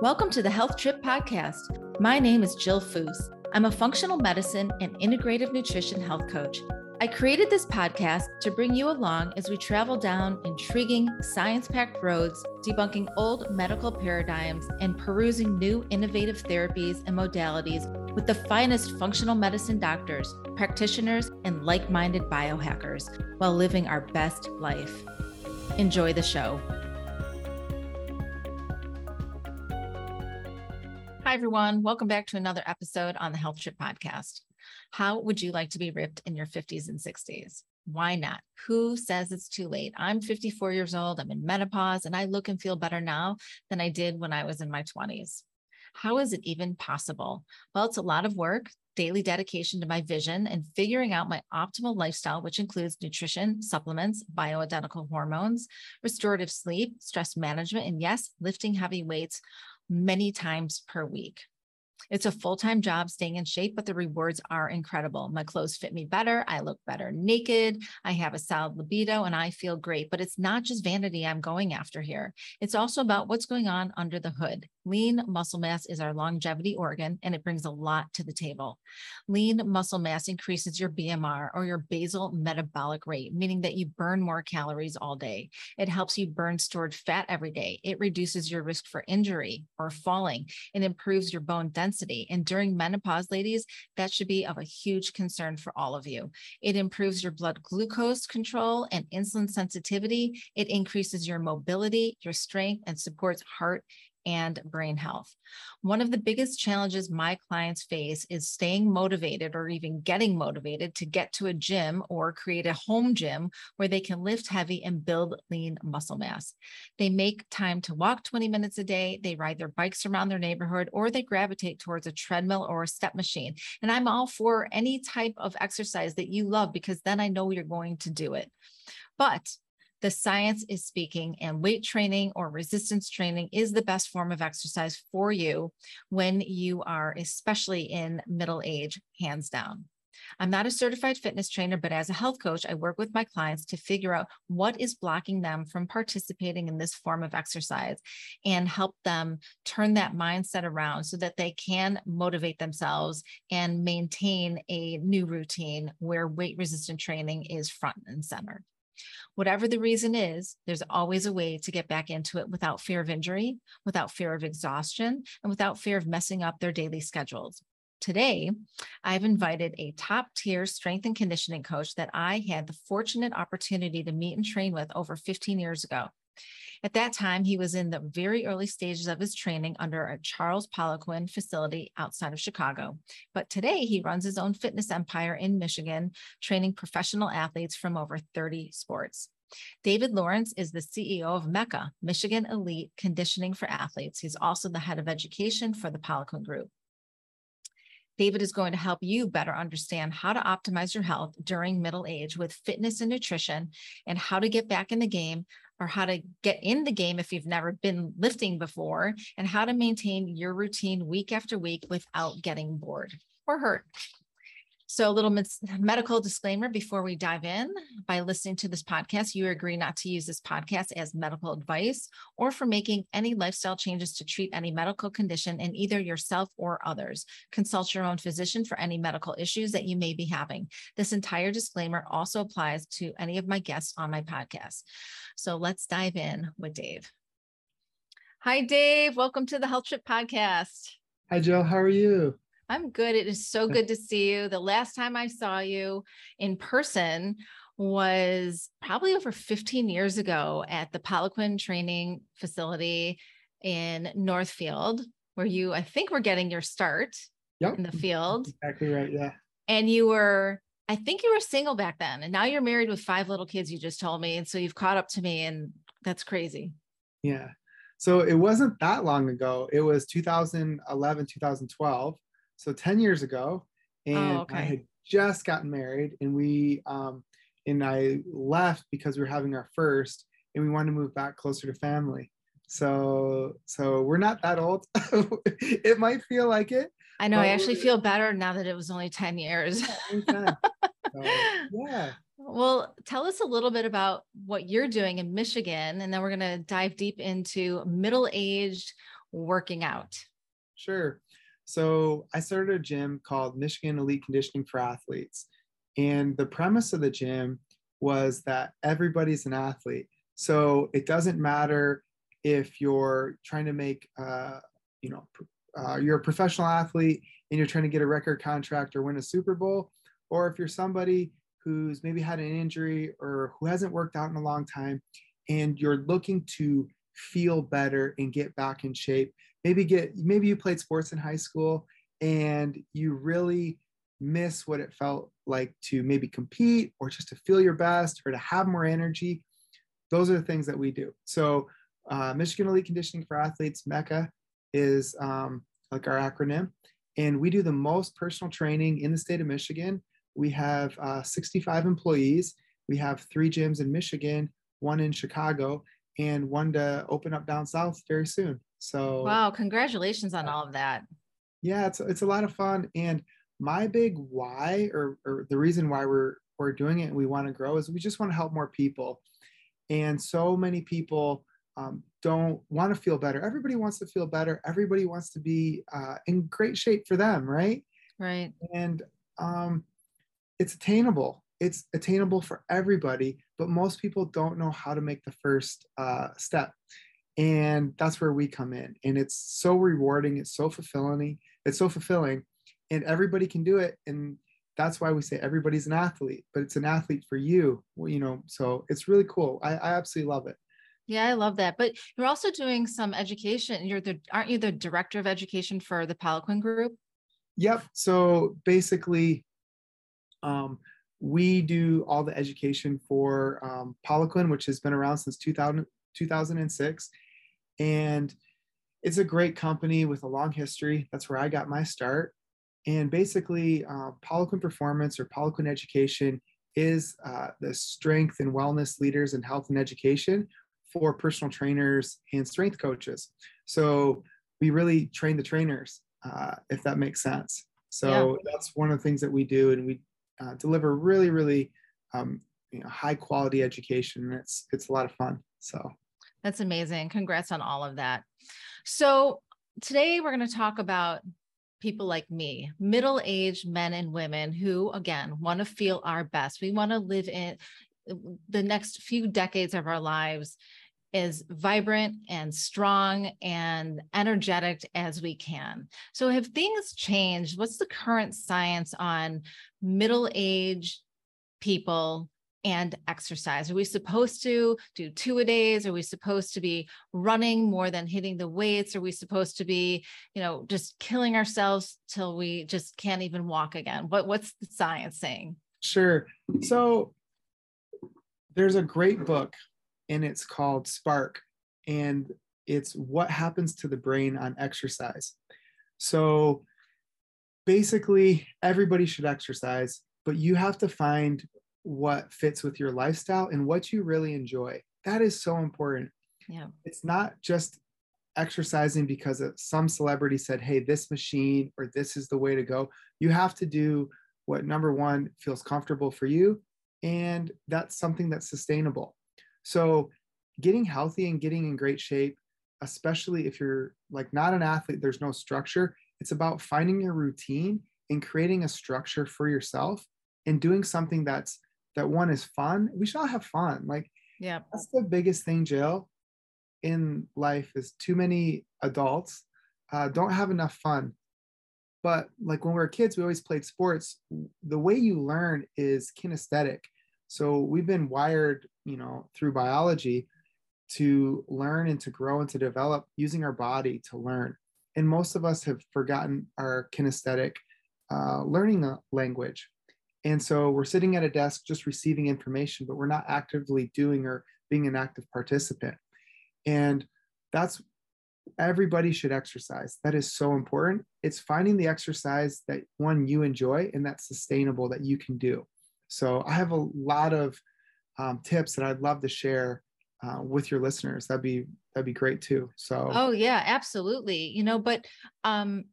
Welcome to the Health Trip Podcast. My name is Jill Foose. I'm a functional medicine and integrative nutrition health coach. I created this podcast to bring you along as we travel down intriguing, science packed roads, debunking old medical paradigms and perusing new innovative therapies and modalities with the finest functional medicine doctors, practitioners, and like minded biohackers while living our best life. Enjoy the show. Hi, everyone. Welcome back to another episode on the Health Trip Podcast. How would you like to be ripped in your 50s and 60s? Why not? Who says it's too late? I'm 54 years old, I'm in menopause, and I look and feel better now than I did when I was in my 20s. How is it even possible? Well, it's a lot of work, daily dedication to my vision, and figuring out my optimal lifestyle, which includes nutrition, supplements, bioidentical hormones, restorative sleep, stress management, and yes, lifting heavy weights many times per week. It's a full time job staying in shape, but the rewards are incredible. My clothes fit me better. I look better naked. I have a solid libido and I feel great. But it's not just vanity I'm going after here. It's also about what's going on under the hood. Lean muscle mass is our longevity organ and it brings a lot to the table. Lean muscle mass increases your BMR or your basal metabolic rate, meaning that you burn more calories all day. It helps you burn stored fat every day. It reduces your risk for injury or falling. and improves your bone density. And during menopause, ladies, that should be of a huge concern for all of you. It improves your blood glucose control and insulin sensitivity. It increases your mobility, your strength, and supports heart and brain health. One of the biggest challenges my clients face is staying motivated or even getting motivated to get to a gym or create a home gym where they can lift heavy and build lean muscle mass. They make time to walk 20 minutes a day, they ride their bikes around their neighborhood, or they gravitate towards a treadmill or a step machine. And I'm all for any type of exercise that you love because then I know you're going to do it. But the science is speaking, and weight training or resistance training is the best form of exercise for you when you are, especially in middle age, hands down. I'm not a certified fitness trainer, but as a health coach, I work with my clients to figure out what is blocking them from participating in this form of exercise and help them turn that mindset around so that they can motivate themselves and maintain a new routine where weight resistant training is front and center. Whatever the reason is, there's always a way to get back into it without fear of injury, without fear of exhaustion, and without fear of messing up their daily schedules. Today, I've invited a top tier strength and conditioning coach that I had the fortunate opportunity to meet and train with over 15 years ago. At that time, he was in the very early stages of his training under a Charles Poliquin facility outside of Chicago. But today, he runs his own fitness empire in Michigan, training professional athletes from over 30 sports. David Lawrence is the CEO of MECCA, Michigan Elite Conditioning for Athletes. He's also the head of education for the Poliquin Group. David is going to help you better understand how to optimize your health during middle age with fitness and nutrition and how to get back in the game or how to get in the game if you've never been lifting before and how to maintain your routine week after week without getting bored or hurt. So, a little medical disclaimer before we dive in. By listening to this podcast, you agree not to use this podcast as medical advice or for making any lifestyle changes to treat any medical condition in either yourself or others. Consult your own physician for any medical issues that you may be having. This entire disclaimer also applies to any of my guests on my podcast. So, let's dive in with Dave. Hi, Dave. Welcome to the Health Trip Podcast. Hi, Jill. How are you? I'm good. It is so good to see you. The last time I saw you in person was probably over 15 years ago at the Poliquin training facility in Northfield, where you, I think, were getting your start yep. in the field. Exactly right. Yeah. And you were, I think you were single back then. And now you're married with five little kids, you just told me. And so you've caught up to me, and that's crazy. Yeah. So it wasn't that long ago. It was 2011, 2012 so 10 years ago and oh, okay. i had just gotten married and we um and i left because we were having our first and we wanted to move back closer to family so so we're not that old it might feel like it i know i actually feel better now that it was only 10 years so, yeah well, tell us a little bit about what you're doing in Michigan, and then we're going to dive deep into middle aged working out? Sure. So I started a gym called Michigan Elite Conditioning for Athletes. And the premise of the gym was that everybody's an athlete. So it doesn't matter if you're trying to make, uh, you know, uh, you're a professional athlete and you're trying to get a record contract or win a Super Bowl, or if you're somebody who's maybe had an injury or who hasn't worked out in a long time and you're looking to feel better and get back in shape maybe get maybe you played sports in high school and you really miss what it felt like to maybe compete or just to feel your best or to have more energy. Those are the things that we do. So uh, michigan elite conditioning for athletes mecca is um, like our acronym. And we do the most personal training in the state of michigan. We have uh, 65 employees. We have three gyms in michigan one in chicago and one to open up down south very soon so wow, congratulations on all of that. Yeah, it's it's a lot of fun. And my big why or, or the reason why we're we're doing it and we want to grow is we just want to help more people. And so many people um, don't want to feel better. Everybody wants to feel better. Everybody wants to be uh, in great shape for them, right? Right. And um, it's attainable. It's attainable for everybody, but most people don't know how to make the first uh, step and that's where we come in and it's so rewarding it's so fulfilling it's so fulfilling and everybody can do it and that's why we say everybody's an athlete but it's an athlete for you well, you know so it's really cool I, I absolutely love it. Yeah i love that but you're also doing some education you're the aren't you the director of education for the Poliquin group? Yep so basically um, we do all the education for um, Poliquin, which has been around since 2000, 2006 and it's a great company with a long history. That's where I got my start. And basically, uh, Poliquin Performance or Poliquin Education is uh, the strength and wellness leaders in health and education for personal trainers and strength coaches. So we really train the trainers, uh, if that makes sense. So yeah. that's one of the things that we do, and we uh, deliver really, really um, you know, high quality education. And it's it's a lot of fun. So that's amazing. Congrats on all of that. So, today we're going to talk about people like me, middle aged men and women who, again, want to feel our best. We want to live in the next few decades of our lives as vibrant and strong and energetic as we can. So, have things changed? What's the current science on middle aged people and exercise? Are we supposed to do two a days? Are we supposed to be running more than hitting the weights? Are we supposed to be, you know, just killing ourselves till we just can't even walk again? What what's the science saying? Sure. So there's a great book and it's called Spark and it's what happens to the brain on exercise. So basically everybody should exercise, but you have to find what fits with your lifestyle and what you really enjoy. That is so important. Yeah. It's not just exercising because some celebrity said, hey, this machine or this is the way to go. You have to do what number one feels comfortable for you. And that's something that's sustainable. So, getting healthy and getting in great shape, especially if you're like not an athlete, there's no structure. It's about finding your routine and creating a structure for yourself and doing something that's that one is fun. We should all have fun. Like, yeah, that's the biggest thing, Jill, in life is too many adults uh, don't have enough fun. But like when we were kids, we always played sports. The way you learn is kinesthetic. So we've been wired, you know, through biology to learn and to grow and to develop using our body to learn. And most of us have forgotten our kinesthetic uh, learning language. And so we're sitting at a desk just receiving information, but we're not actively doing or being an active participant. And that's everybody should exercise. That is so important. It's finding the exercise that one you enjoy and that's sustainable that you can do. So I have a lot of um, tips that I'd love to share uh, with your listeners. That'd be that'd be great too. So oh yeah, absolutely. You know, but um,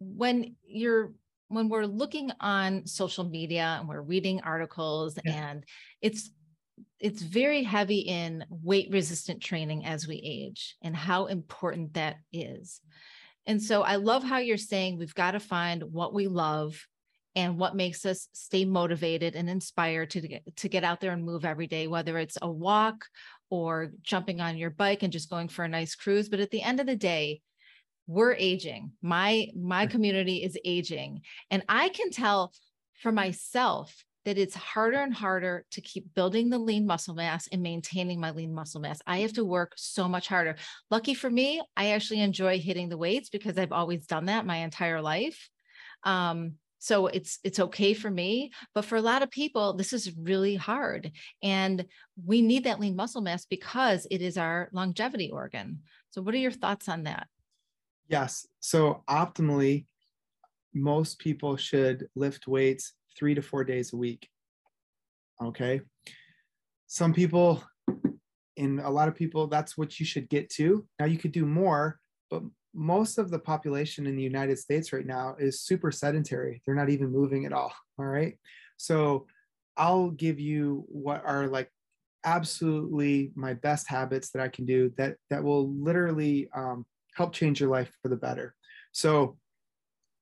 when you're when we're looking on social media and we're reading articles yeah. and it's it's very heavy in weight resistant training as we age and how important that is. And so I love how you're saying we've got to find what we love and what makes us stay motivated and inspired to get, to get out there and move every day, whether it's a walk or jumping on your bike and just going for a nice cruise. But at the end of the day, we're aging. My my community is aging, and I can tell for myself that it's harder and harder to keep building the lean muscle mass and maintaining my lean muscle mass. I have to work so much harder. Lucky for me, I actually enjoy hitting the weights because I've always done that my entire life. Um, so it's it's okay for me but for a lot of people this is really hard and we need that lean muscle mass because it is our longevity organ so what are your thoughts on that yes so optimally most people should lift weights three to four days a week. Okay. Some people, in a lot of people, that's what you should get to. Now you could do more, but most of the population in the United States right now is super sedentary. They're not even moving at all. All right. So I'll give you what are like absolutely my best habits that I can do that that will literally um, help change your life for the better. So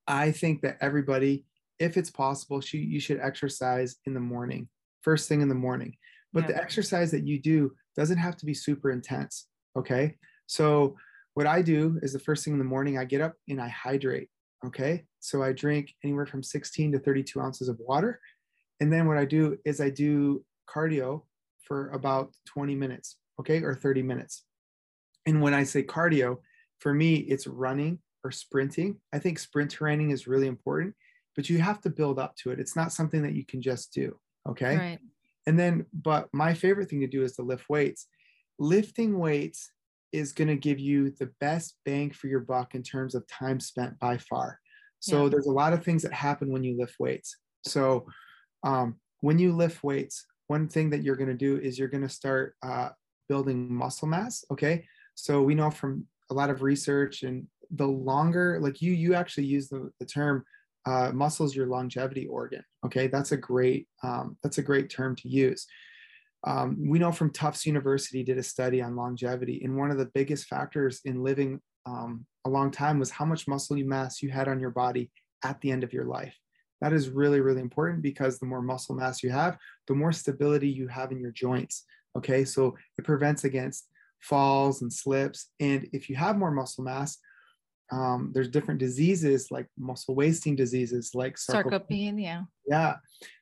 I think that everybody if it's possible, you should exercise in the morning, first thing in the morning. But yeah. the exercise that you do doesn't have to be super intense. Okay. So, what I do is the first thing in the morning, I get up and I hydrate. Okay. So, I drink anywhere from 16 to 32 ounces of water. And then what I do is I do cardio for about 20 minutes. Okay. Or 30 minutes. And when I say cardio, for me, it's running or sprinting. I think sprint training is really important but you have to build up to it. It's not something that you can just do. Okay. Right. And then, but my favorite thing to do is to lift weights. Lifting weights is going to give you the best bang for your buck in terms of time spent by far. So yeah. there's a lot of things that happen when you lift weights. So um, when you lift weights, one thing that you're going to do is you're going to start uh, building muscle mass. Okay. So we know from a lot of research and the longer, like you, you actually use the, the term uh, muscle is your longevity organ. Okay, that's a great um, that's a great term to use. Um, we know from Tufts University did a study on longevity, and one of the biggest factors in living um, a long time was how much muscle mass you had on your body at the end of your life. That is really really important because the more muscle mass you have, the more stability you have in your joints. Okay, so it prevents against falls and slips, and if you have more muscle mass, um, there's different diseases like muscle wasting diseases like sarcopenia. Yeah.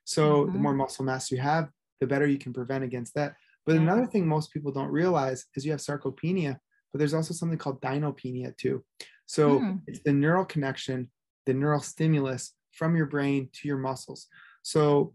So mm-hmm. the more muscle mass you have, the better you can prevent against that. But yeah. another thing most people don't realize is you have sarcopenia, but there's also something called dynapenia too. So mm. it's the neural connection, the neural stimulus from your brain to your muscles. So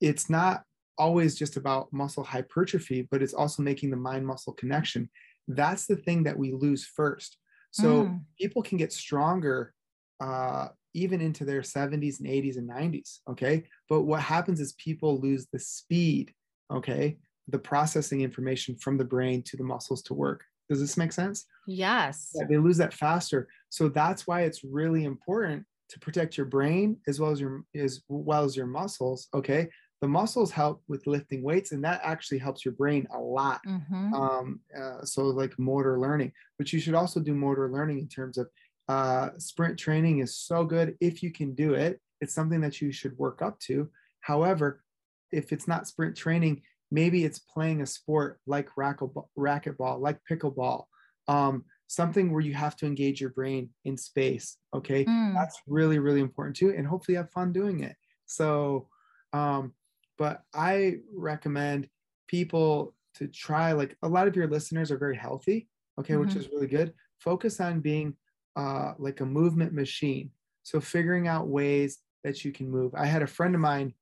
it's not always just about muscle hypertrophy, but it's also making the mind muscle connection. That's the thing that we lose first. So mm. people can get stronger uh, even into their 70s and 80s and 90s. Okay. But what happens is people lose the speed. Okay. The processing information from the brain to the muscles to work. Does this make sense? Yes. Yeah, they lose that faster. So that's why it's really important to protect your brain as well as your as well as your muscles. Okay the muscles help with lifting weights and that actually helps your brain a lot mm-hmm. um, uh, so like motor learning. But you should also do motor learning in terms of uh, sprint training is so good if you can do it. It's something that you should work up to. However if it's not sprint training maybe it's playing a sport like racquetball, racquetball like pickleball um, something where you have to engage your brain in space okay? Mm. that's really really important too and hopefully have fun doing it. So um, but I recommend people to try like a lot of your listeners are very healthy, okay, mm-hmm. which is really good. Focus on being uh, like a movement machine. So figuring out ways that you can move. I had a friend of mine,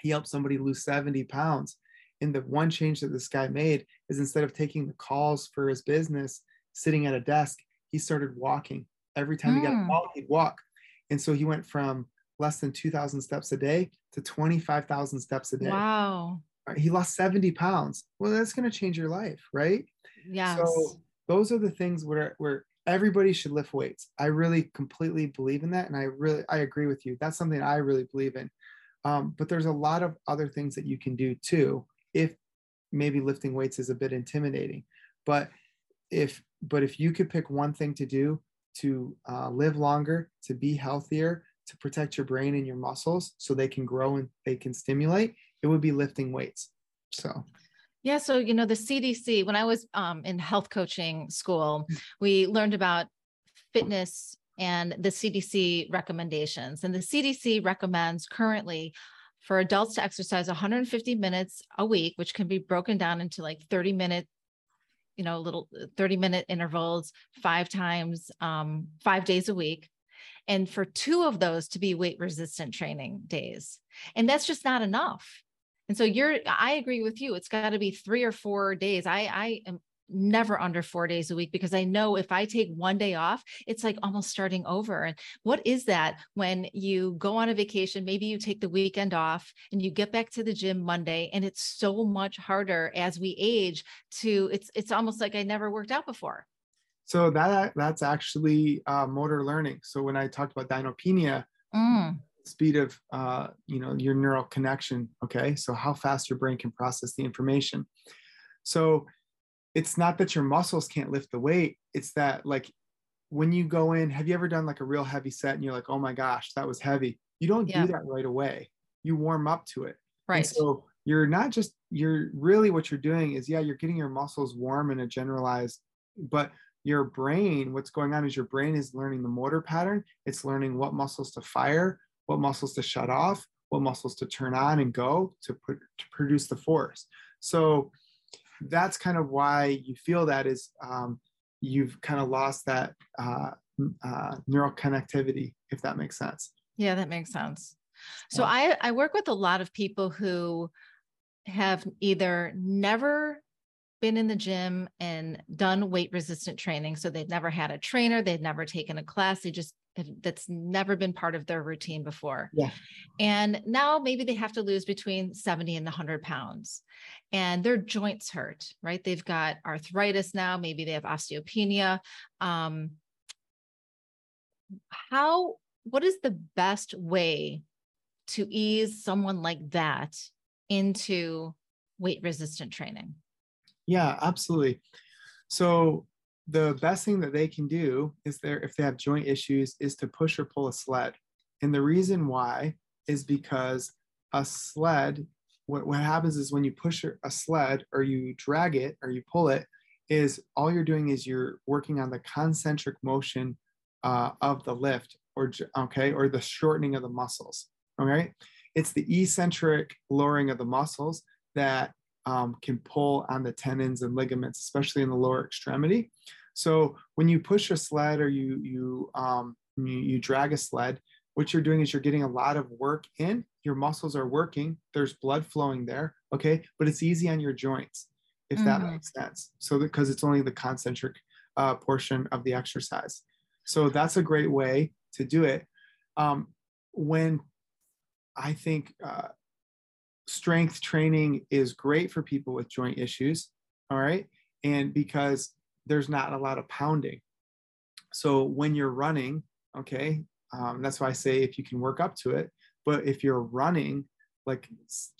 he helped somebody lose 70 pounds. And the one change that this guy made is instead of taking the calls for his business, sitting at a desk, he started walking. Every time mm. he got a mm. call, he'd walk. And so he went from less than 2,000 steps a day to 25,000 steps a day. Wow. He lost 70 pounds. Well, that's going to change your life, right? Yeah. So those are the things where, where everybody should lift weights. I really completely believe in that. And I really, I agree with you. That's something I really believe in. Um, but there's a lot of other things that you can do too if maybe lifting weights is a bit intimidating but if but if you could pick one thing to do to uh, live longer to be healthier to protect your brain and your muscles so they can grow and they can stimulate it would be lifting weights. So. Yeah so you know the cdc when i was um, in health coaching school we learned about fitness and the cdc recommendations. And the cdc recommends currently for adults to exercise 150 minutes a week, which can be broken down into like 30 minute, you know, little uh, 30 minute intervals, five times, um, five days a week. And for two of those to be weight resistant training days. And that's just not enough. And so you're, I agree with you. It's got to be three or four days. I, I am never under four days a week because I know if I take one day off, it's like almost starting over. And what is that when you go on a vacation? Maybe you take the weekend off and you get back to the gym Monday, and it's so much harder as we age to it's it's almost like I never worked out before. So that that's actually uh, motor learning. So when I talked about dynapenia, mm. speed of uh, you know your neural connection. Okay, so how fast your brain can process the information. So it's not that your muscles can't lift the weight it's that like when you go in have you ever done like a real heavy set and you're like oh my gosh that was heavy you don't yeah. do that right away you warm up to it right and so you're not just you're really what you're doing is yeah you're getting your muscles warm in a generalized but your brain what's going on is your brain is learning the motor pattern it's learning what muscles to fire what muscles to shut off what muscles to turn on and go to put to produce the force so that's kind of why you feel that is um, you've kind of lost that uh, uh, neural connectivity, if that makes sense. Yeah, that makes sense. So I, I work with a lot of people who have either never been in the gym and done weight resistant training. So they've never had a trainer, they've never taken a class, they just that's never been part of their routine before. Yeah. And now maybe they have to lose between 70 and 100 pounds and their joints hurt, right? They've got arthritis now, maybe they have osteopenia. Um, how, what is the best way to ease someone like that into weight resistant training? Yeah, absolutely. So the best thing that they can do is there if they have joint issues is to push or pull a sled and the reason why is because a sled what, what happens is when you push a sled or you drag it or you pull it is all you're doing is you're working on the concentric motion uh, of the lift or okay or the shortening of the muscles okay it's the eccentric lowering of the muscles that um, can pull on the tendons and ligaments, especially in the lower extremity. So when you push a sled or you you um, you, you drag a sled, what you're doing is you're getting a lot of work in. Your muscles are working. There's blood flowing there. Okay, but it's easy on your joints, if mm-hmm. that makes sense. So because it's only the concentric uh, portion of the exercise. So that's a great way to do it. Um, when I think uh, strength training is great for people with joint issues. All right. And because there's not a lot of pounding. So when you're running, okay, um, that's why I say if you can work up to it. But if you're running, like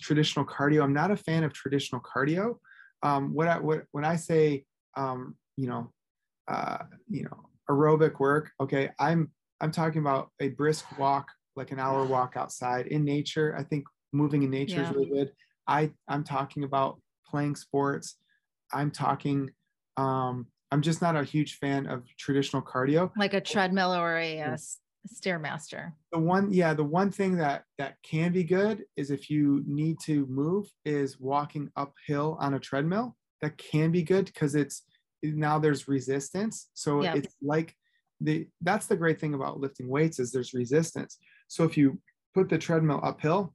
traditional cardio, I'm not a fan of traditional cardio. Um, what I what when I say um, you know uh, you know aerobic work, okay, I'm I'm talking about a brisk walk, like an hour walk outside in nature. I think moving in nature yeah. is really good. I I'm talking about playing sports. I'm talking. Um, I'm just not a huge fan of traditional cardio, like a treadmill or a, a stairmaster. The one, yeah, the one thing that that can be good is if you need to move, is walking uphill on a treadmill. That can be good because it's now there's resistance. So it's like the that's the great thing about lifting weights is there's resistance. So if you put the treadmill uphill,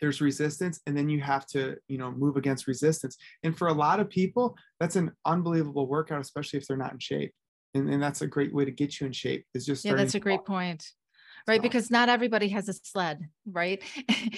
there's resistance and then you have to you know move against resistance. And for a lot of people that's an unbelievable workout especially if they're not in shape. And, and that's a great way to get you in shape is just yeah that's a great point. Right because not everybody has a sled right,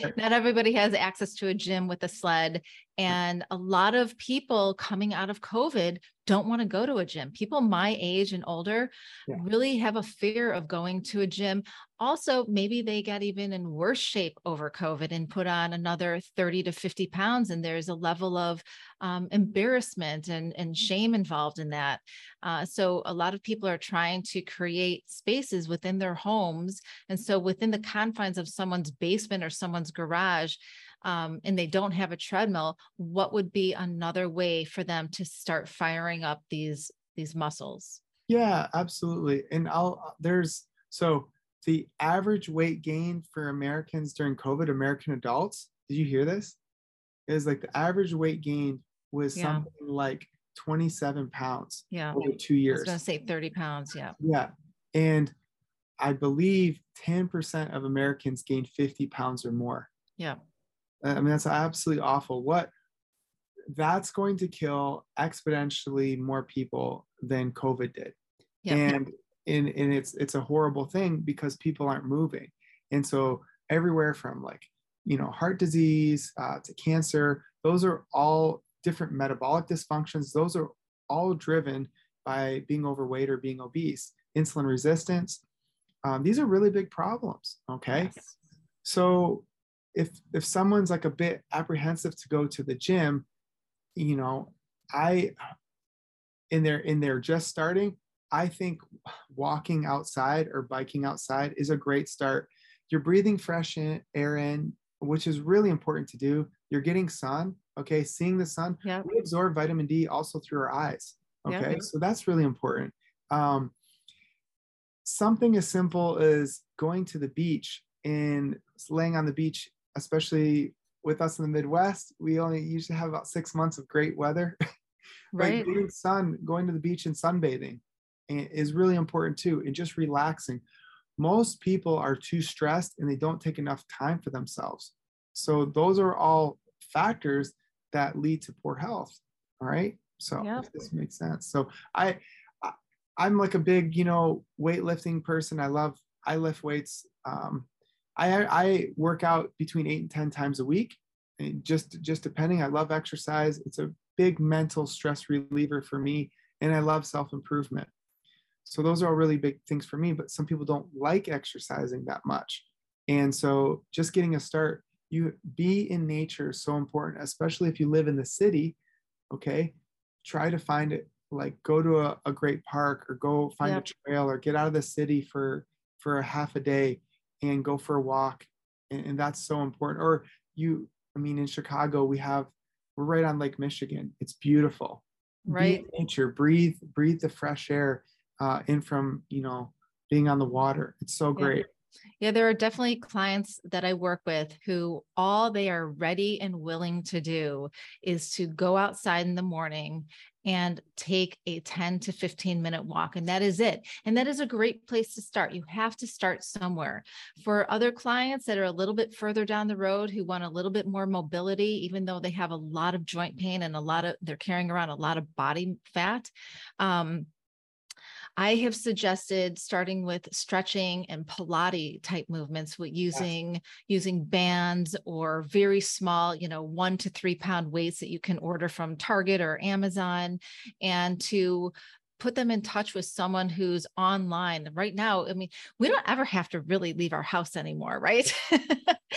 right. not everybody has access to a gym with a sled and a lot of people coming out of covid don't want to go to a gym. People my age and older yeah. really have a fear of going to a gym also maybe they get even in worse shape over COVID and put on another 30 to 50 pounds. And there's a level of um, embarrassment and, and shame involved in that. Uh, so a lot of people are trying to create spaces within their homes. And so within the confines of someone's basement or someone's garage, um, and they don't have a treadmill, what would be another way for them to start firing up these these muscles? Yeah, absolutely. And I'll there's so the average weight gain for Americans during COVID, American adults, did you hear this? Is like the average weight gain was yeah. something like 27 pounds yeah. over two years. I was gonna say 30 pounds, yeah. Yeah. And I believe 10% of Americans gained 50 pounds or more. Yeah. I mean, that's absolutely awful. What that's going to kill exponentially more people than COVID did. Yeah. And and, and it's it's a horrible thing because people aren't moving. And so everywhere from like, you know, heart disease uh, to cancer, those are all different metabolic dysfunctions. Those are all driven by being overweight or being obese. Insulin resistance. Um, these are really big problems. Okay. Yes. So if if someone's like a bit apprehensive to go to the gym you know i in their in their just starting i think walking outside or biking outside is a great start. You're breathing fresh in, air in which is really important to do. You're getting sun okay? Seeing the sun yeah. we absorb vitamin d also through our eyes okay? So that's really important. Um, something as simple as going to the beach and laying on the beach especially with us in the Midwest, we only usually have about six months of great weather. right. getting sun, going to the beach and sunbathing is really important too, and just relaxing. Most people are too stressed and they don't take enough time for themselves. So those are all factors that lead to poor health. All right. So yep. this makes sense. So I, I I'm like a big, you know, weightlifting person. I love I lift weights um, I, I work out between eight and 10 times a week. And just, just depending, I love exercise. It's a big mental stress reliever for me. And I love self-improvement. So those are all really big things for me, but some people don't like exercising that much. And so just getting a start, you be in nature is so important, especially if you live in the city. Okay. Try to find it like go to a, a great park or go find yep. a trail or get out of the city for for a half a day and go for a walk and, and that's so important or you i mean in chicago we have we're right on lake michigan it's beautiful right nature breathe breathe the fresh air uh, in from you know being on the water it's so great yeah, there are definitely clients that I work with who all they are ready and willing to do is to go outside in the morning and take a 10 to 15 minute walk. And that is it. And that is a great place to start. You have to start somewhere. For other clients that are a little bit further down the road who want a little bit more mobility, even though they have a lot of joint pain and a lot of, they're carrying around a lot of body fat. Um, I have suggested starting with stretching and Pilates type movements with using yes. using bands or very small, you know, one to three pound weights that you can order from Target or Amazon, and to put them in touch with someone who's online right now i mean we don't ever have to really leave our house anymore right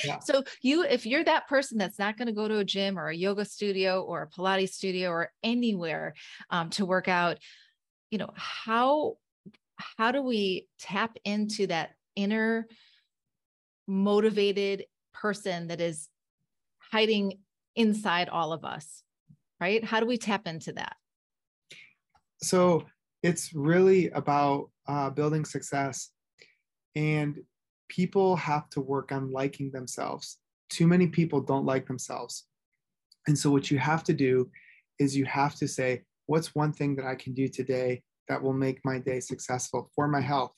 yeah. so you if you're that person that's not going to go to a gym or a yoga studio or a pilates studio or anywhere um, to work out you know how how do we tap into that inner motivated person that is hiding inside all of us right? How do we tap into that? So it's really about uh, building success and people have to work on liking themselves. Too many people don't like themselves. And so what you have to do is you have to say what's one thing that I can do today that will make my day successful for my health?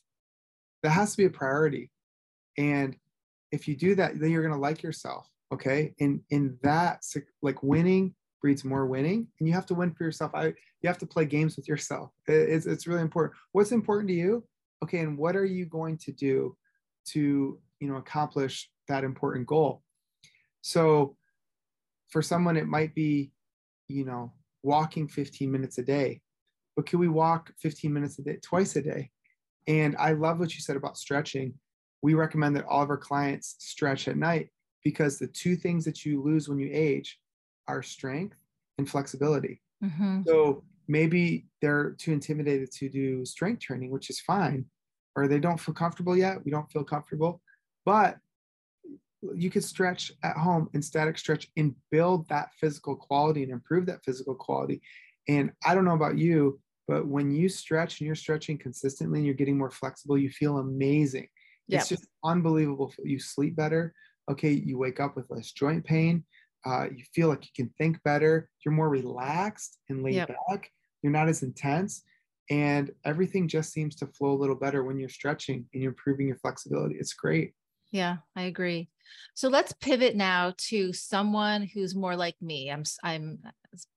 That has to be a priority. And if you do that, then you're going to like yourself. Okay. And in that, like winning breeds more winning and you have to win for yourself. I, you have to play games with yourself. It's, it's really important. What's important to you? Okay. And what are you going to do to, you know, accomplish that important goal? So for someone, it might be, you know, walking 15 minutes a day, but can we walk 15 minutes a day, twice a day? And I love what you said about stretching. we recommend that all of our clients stretch at night because the two things that you lose when you age are strength and flexibility. Mm-hmm. So maybe they're too intimidated to do strength training, which is fine, or they don't feel comfortable yet. We don't feel comfortable, but you could stretch at home and static stretch and build that physical quality and improve that physical quality. And I don't know about you, but when you stretch and you're stretching consistently and you're getting more flexible, you feel amazing. Yep. It's just unbelievable. You sleep better. Okay, you wake up with less joint pain. Uh, you feel like you can think better. You're more relaxed and laid yep. back. You're not as intense. And everything just seems to flow a little better when you're stretching and you're improving your flexibility. It's great. Yeah, I agree. So let's pivot now to someone who's more like me. I'm I'm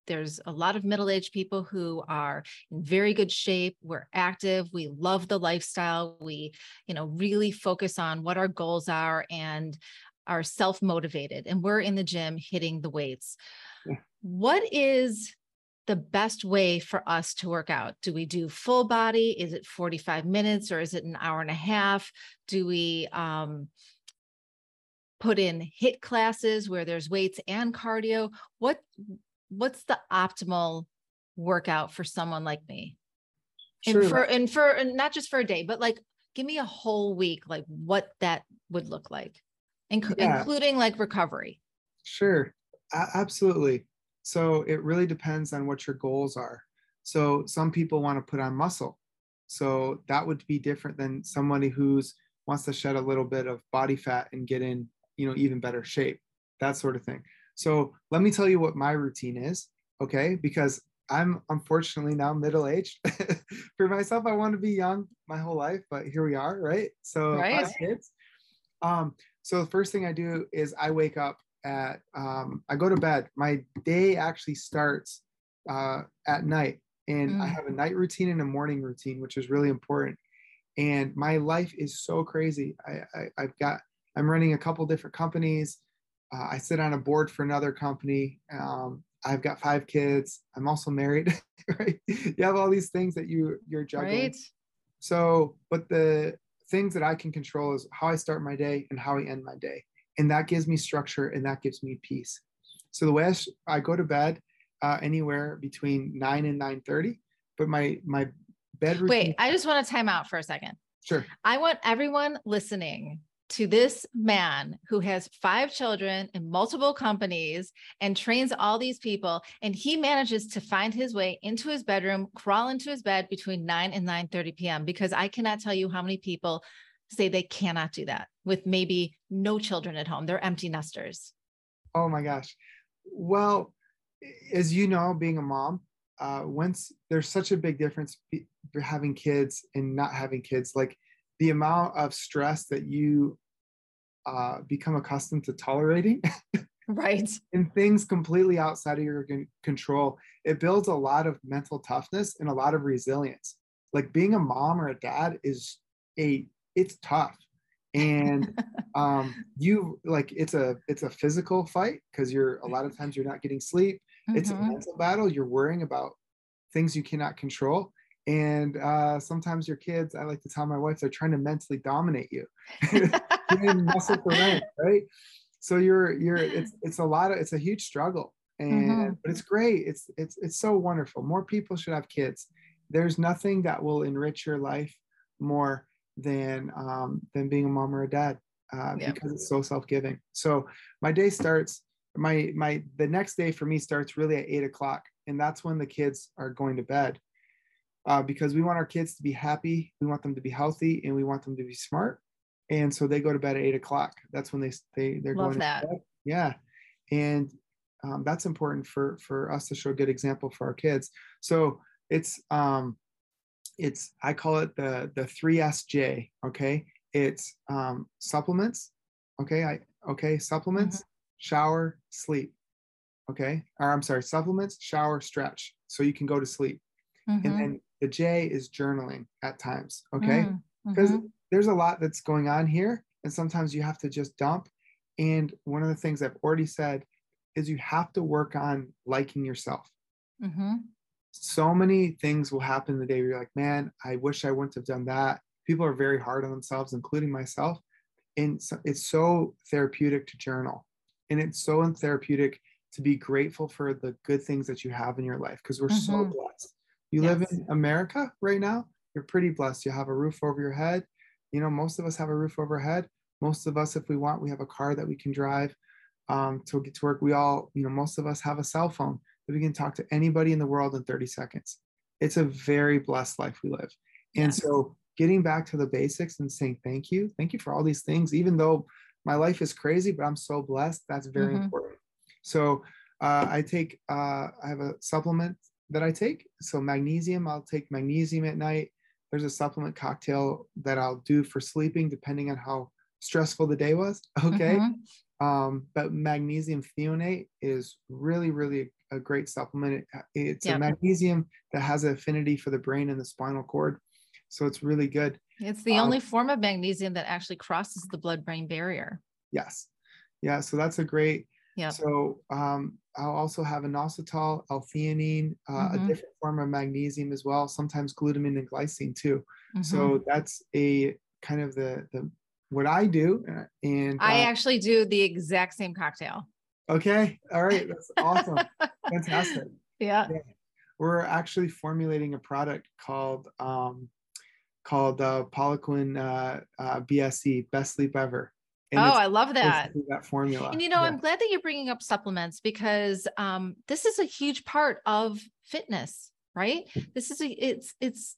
there's a lot of middle-aged people who are in very good shape. We're active, we love the lifestyle. We, you know, really focus on what our goals are and are self-motivated and we're in the gym hitting the weights. Yeah. What is the best way for us to work out? Do we do full body? Is it 45 minutes or is it an hour and a half? Do we um, put in hit classes where there's weights and cardio? What what's the optimal workout for someone like me? Sure. And for and for and not just for a day, but like give me a whole week, like what that would look like, Inc- yeah. including like recovery. Sure, a- absolutely. So it really depends on what your goals are. So some people want to put on muscle. So that would be different than somebody who's wants to shed a little bit of body fat and get in, you know, even better shape, that sort of thing. So let me tell you what my routine is, okay? Because I'm unfortunately now middle aged. For myself, I want to be young my whole life, but here we are, right? So right. kids. Um, so the first thing I do is I wake up at um, I go to bed. My day actually starts uh, at night, and mm. I have a night routine and a morning routine, which is really important. And my life is so crazy. I, I have got I'm running a couple different companies. Uh, I sit on a board for another company. Um, I've got five kids. I'm also married. right? You have all these things that you you're juggling. Right. So, but the things that I can control is how I start my day and how I end my day and that gives me structure and that gives me peace so the way i, I go to bed uh, anywhere between 9 and 9.30 but my my bed routine- wait i just want to time out for a second sure i want everyone listening to this man who has five children in multiple companies and trains all these people and he manages to find his way into his bedroom crawl into his bed between 9 and 9 30 p.m because i cannot tell you how many people say they cannot do that with maybe no children at home. They're empty nesters. Oh my gosh. Well, as you know, being a mom, uh, once there's such a big difference be, having kids and not having kids, like the amount of stress that you uh, become accustomed to tolerating. right. and things completely outside of your control, it builds a lot of mental toughness and a lot of resilience. Like being a mom or a dad is a it's tough and um you like it's a it's a physical fight because you're a lot of times you're not getting sleep mm-hmm. it's a mm-hmm. mental battle you're worrying about things you cannot control and uh sometimes your kids i like to tell my wife they're trying to mentally dominate you muscle for rent right so you're you're it's it's a lot of it's a huge struggle and mm-hmm. but it's great it's it's it's so wonderful more people should have kids there's nothing that will enrich your life more than um, than being a mom or a dad uh, yeah. because it's so self-giving. So my day starts. My my the next day for me starts really at eight o'clock, and that's when the kids are going to bed. Uh, because we want our kids to be happy, we want them to be healthy, and we want them to be smart. And so they go to bed at eight o'clock. That's when they they they're Love going that. to bed. Yeah, and um, that's important for for us to show a good example for our kids. So it's um, it's I call it the the three SJ. Okay, it's um, supplements. Okay, I okay supplements, mm-hmm. shower, sleep. Okay, or I'm sorry, supplements, shower, stretch, so you can go to sleep. Mm-hmm. And then the J is journaling at times. Okay, because mm-hmm. there's a lot that's going on here, and sometimes you have to just dump. And one of the things I've already said is you have to work on liking yourself. Mm-hmm so many things will happen the day where you're like, man, I wish I wouldn't have done that. People are very hard on themselves, including myself. and so, it's so therapeutic to journal and it's so therapeutic to be grateful for the good things that you have in your life because we're mm-hmm. so blessed you yes. live in america right now? You're pretty blessed. You have a roof over your head. You know most of us have a roof over our head. Most of us if we want we have a car that we can drive um, to get to work. We all you know most of us have a cell phone that we can talk to anybody in the world in 30 seconds. It's a very blessed life we live. And yes. so getting back to the basics and saying thank you thank you for all these things even though my life is crazy but i'm so blessed that's very mm-hmm. important. So uh, i take uh, i have a supplement that i take so magnesium i'll take magnesium at night there's a supplement cocktail that i'll do for sleeping depending on how stressful the day was okay mm-hmm. um, but magnesium threonate is really really a great supplement it, it's a magnesium that has an affinity for the brain and the spinal cord so it's really good. It's the um, only form of magnesium that actually crosses the blood brain barrier. Yes. Yeah. So that's a great. Yeah. So um, I'll also have inositol, L-theanine, uh, mm-hmm. a different form of magnesium as well. Sometimes glutamine and glycine too. Mm-hmm. So that's a kind of the the what I do. Uh, and I uh, actually do the exact same cocktail. Okay. All right. That's awesome. Fantastic. Yeah. yeah. We're actually formulating a product called um, called uh, Poliquin uh, uh, BSE, Best Sleep Ever. And oh, I love that. That formula. And you know, yeah. I'm glad that you're bringing up supplements because um, this is a huge part of fitness, right? This is a, it's it's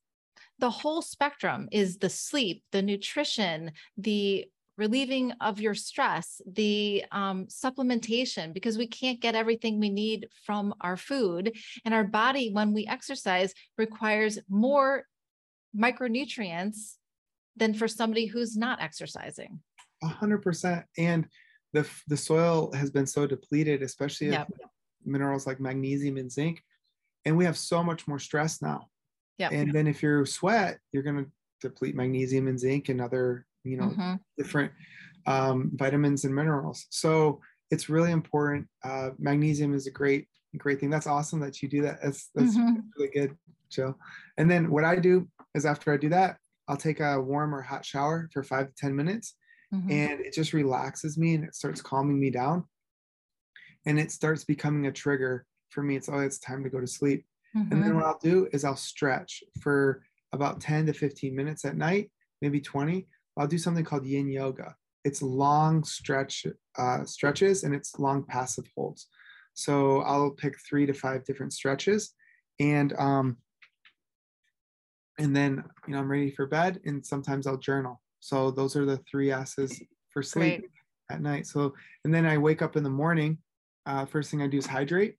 the whole spectrum is the sleep, the nutrition, the relieving of your stress, the um, supplementation, because we can't get everything we need from our food. And our body, when we exercise, requires more micronutrients than for somebody who's not exercising. A hundred percent. And the, the soil has been so depleted, especially yep. minerals like magnesium and zinc. And we have so much more stress now. Yeah. And then if you sweat, you're going to deplete magnesium and zinc and other, you know, mm-hmm. different um, vitamins and minerals. So it's really important. Uh, magnesium is a great, great thing. That's awesome that you do that. That's, that's mm-hmm. really good, Jill. And then what I do is after I do that, I'll take a warm or hot shower for five to 10 minutes mm-hmm. and it just relaxes me and it starts calming me down. And it starts becoming a trigger for me. It's, oh, it's time to go to sleep. Mm-hmm. And then mm-hmm. what I'll do is I'll stretch for about 10 to 15 minutes at night, maybe 20. I'll do something called yin yoga. It's long stretch uh, stretches and it's long passive holds. So I'll pick three to five different stretches. And um, and then you know i'm ready for bed and sometimes i'll journal so those are the three s's for sleep Great. at night. So and then i wake up in the morning uh, first thing i do is hydrate.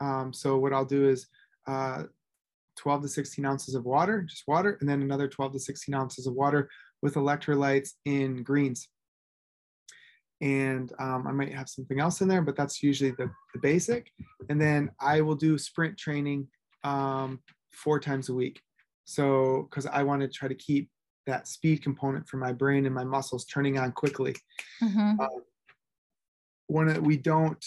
Um, so what i'll do is uh, 12 to 16 ounces of water just water and then another 12 to 16 ounces of water with electrolytes in greens. And um, i might have something else in there but that's usually the, the basic. And then i will do sprint training um, four times a week. So, because I want to try to keep that speed component for my brain and my muscles turning on quickly. Mm-hmm. Uh, when we don't,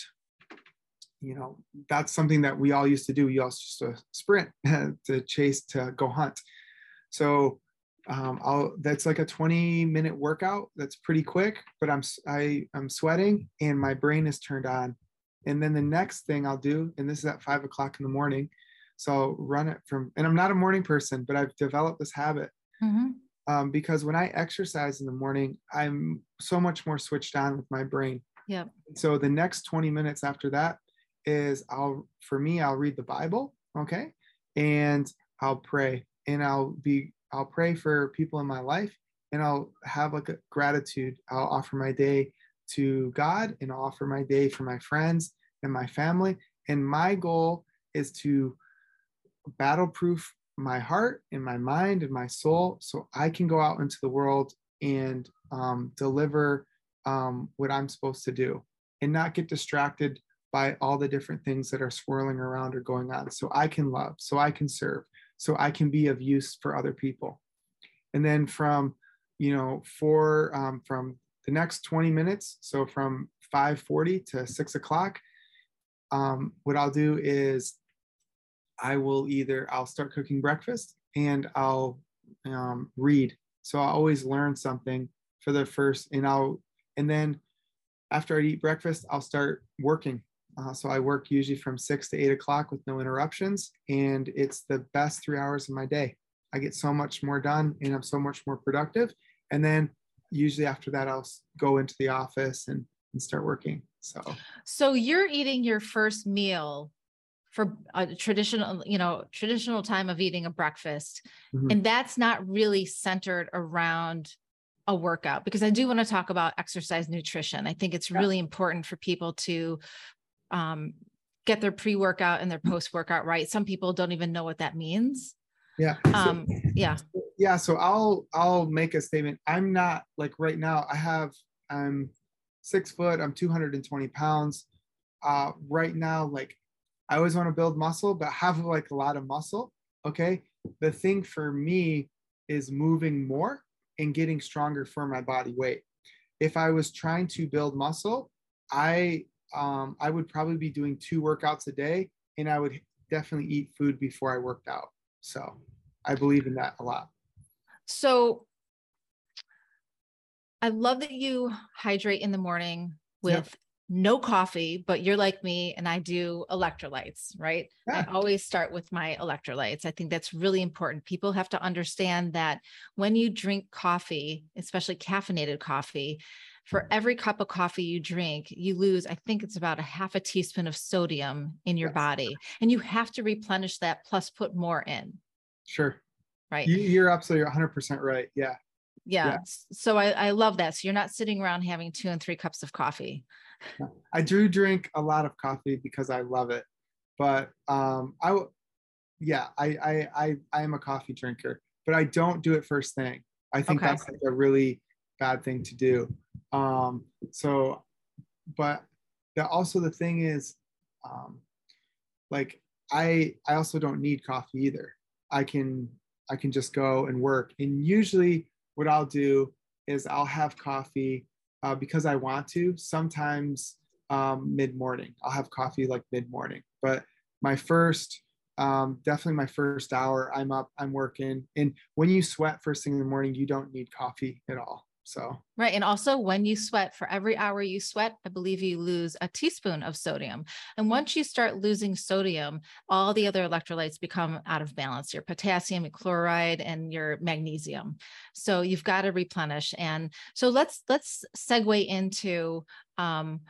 you know, that's something that we all used to do. We all used to sprint to chase to go hunt. So, um, I'll that's like a 20 minute workout. That's pretty quick, but I'm I I'm sweating and my brain is turned on. And then the next thing I'll do, and this is at five o'clock in the morning, so I'll run it from, and I'm not a morning person, but I've developed this habit mm-hmm. Um, because when I exercise in the morning, I'm so much more switched on with my brain. Yeah. So the next 20 minutes after that is I'll, for me, I'll read the Bible. Okay. And I'll pray and I'll be, I'll pray for people in my life and I'll have like a gratitude. I'll offer my day to God and I'll offer my day for my friends and my family. And my goal is to battle proof my heart and my mind and my soul so I can go out into the world and um, deliver um, what I'm supposed to do and not get distracted by all the different things that are swirling around or going on. So I can love, so I can serve, so I can be of use for other people. And then from, you know, for um, from the next 20 minutes, so from 5:40 to 6 o'clock, um, what I'll do is I will either I'll start cooking breakfast and I'll um, read. So I always learn something for the first, and I'll, and then after I eat breakfast, I'll start working. Uh, so I work usually from six to eight o'clock with no interruptions, and it's the best three hours of my day. I get so much more done, and I'm so much more productive. And then usually after that, I'll go into the office and, and start working. So, so you're eating your first meal for a traditional, you know, traditional time of eating a breakfast, mm-hmm. and that's not really centered around a workout because I do want to talk about exercise nutrition. I think it's really important for people to um, get their pre workout and their post workout right. Some people don't even know what that means. Yeah. Um, so, yeah. Yeah. So I'll I'll make a statement. I'm not like right now. I have I'm six foot. I'm 220 pounds. Uh, right now, like I always want to build muscle, but have like a lot of muscle. Okay. The thing for me is moving more and getting stronger for my body weight. If I was trying to build muscle, I um, I would probably be doing two workouts a day, and I would definitely eat food before I worked out. So I believe in that a lot. So I love that you hydrate in the morning with yep no coffee, but you're like me and I do electrolytes, right? Yeah. I always start with my electrolytes. I think that's really important. People have to understand that when you drink coffee, especially caffeinated coffee, for mm-hmm. every cup of coffee you drink, you lose, I think it's about a half a teaspoon of sodium in your yes. body. And you have to replenish that plus put more in. Sure. Right. You, are absolutely 100% right. Yeah. Yeah. yeah. So I, I love that. So you're not sitting around having two and three cups of coffee. I do drink a lot of coffee because I love it, but um, I, yeah, I, I, I, I am a coffee drinker, but I don't do it first thing. I think okay. that's like a really bad thing to do. Um, so, but the, also the thing is, um, like I, I also don't need coffee either. I can, I can just go and work. And usually, what I'll do is I'll have coffee uh, because I want to. Sometimes um, mid morning, I'll have coffee like mid morning. But my first, um, definitely my first hour, I'm up, I'm working. And when you sweat first thing in the morning, you don't need coffee at all. So, right. And also, when you sweat, for every hour you sweat, I believe you lose a teaspoon of sodium. And once you start losing sodium, all the other electrolytes become out of balance your potassium, your chloride, and your magnesium. So, you've got to replenish. And so, let's let's segue into um,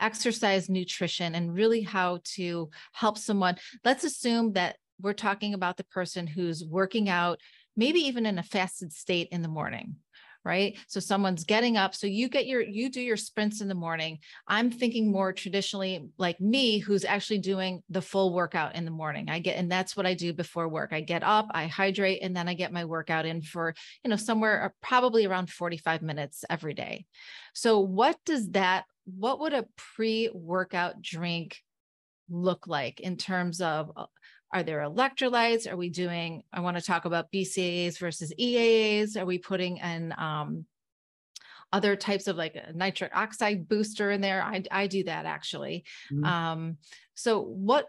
exercise nutrition and really how to help someone. Let's assume that we're talking about the person who's working out, maybe even in a fasted state in the morning right? So someone's getting up so you get your you do your sprints in the morning. I'm thinking more traditionally like me who's actually doing the full workout in the morning. I get and that's what i do before work. I get up i hydrate and then i get my workout in for you know somewhere uh, probably around 45 minutes every day. So what does that what would a pre-workout drink look like in terms of uh, are there electrolytes? Are we doing, I want to talk about BCAAs versus EAAs. Are we putting in um, other types of like a nitric oxide booster in there? I, I do that actually. Mm-hmm. Um, so what,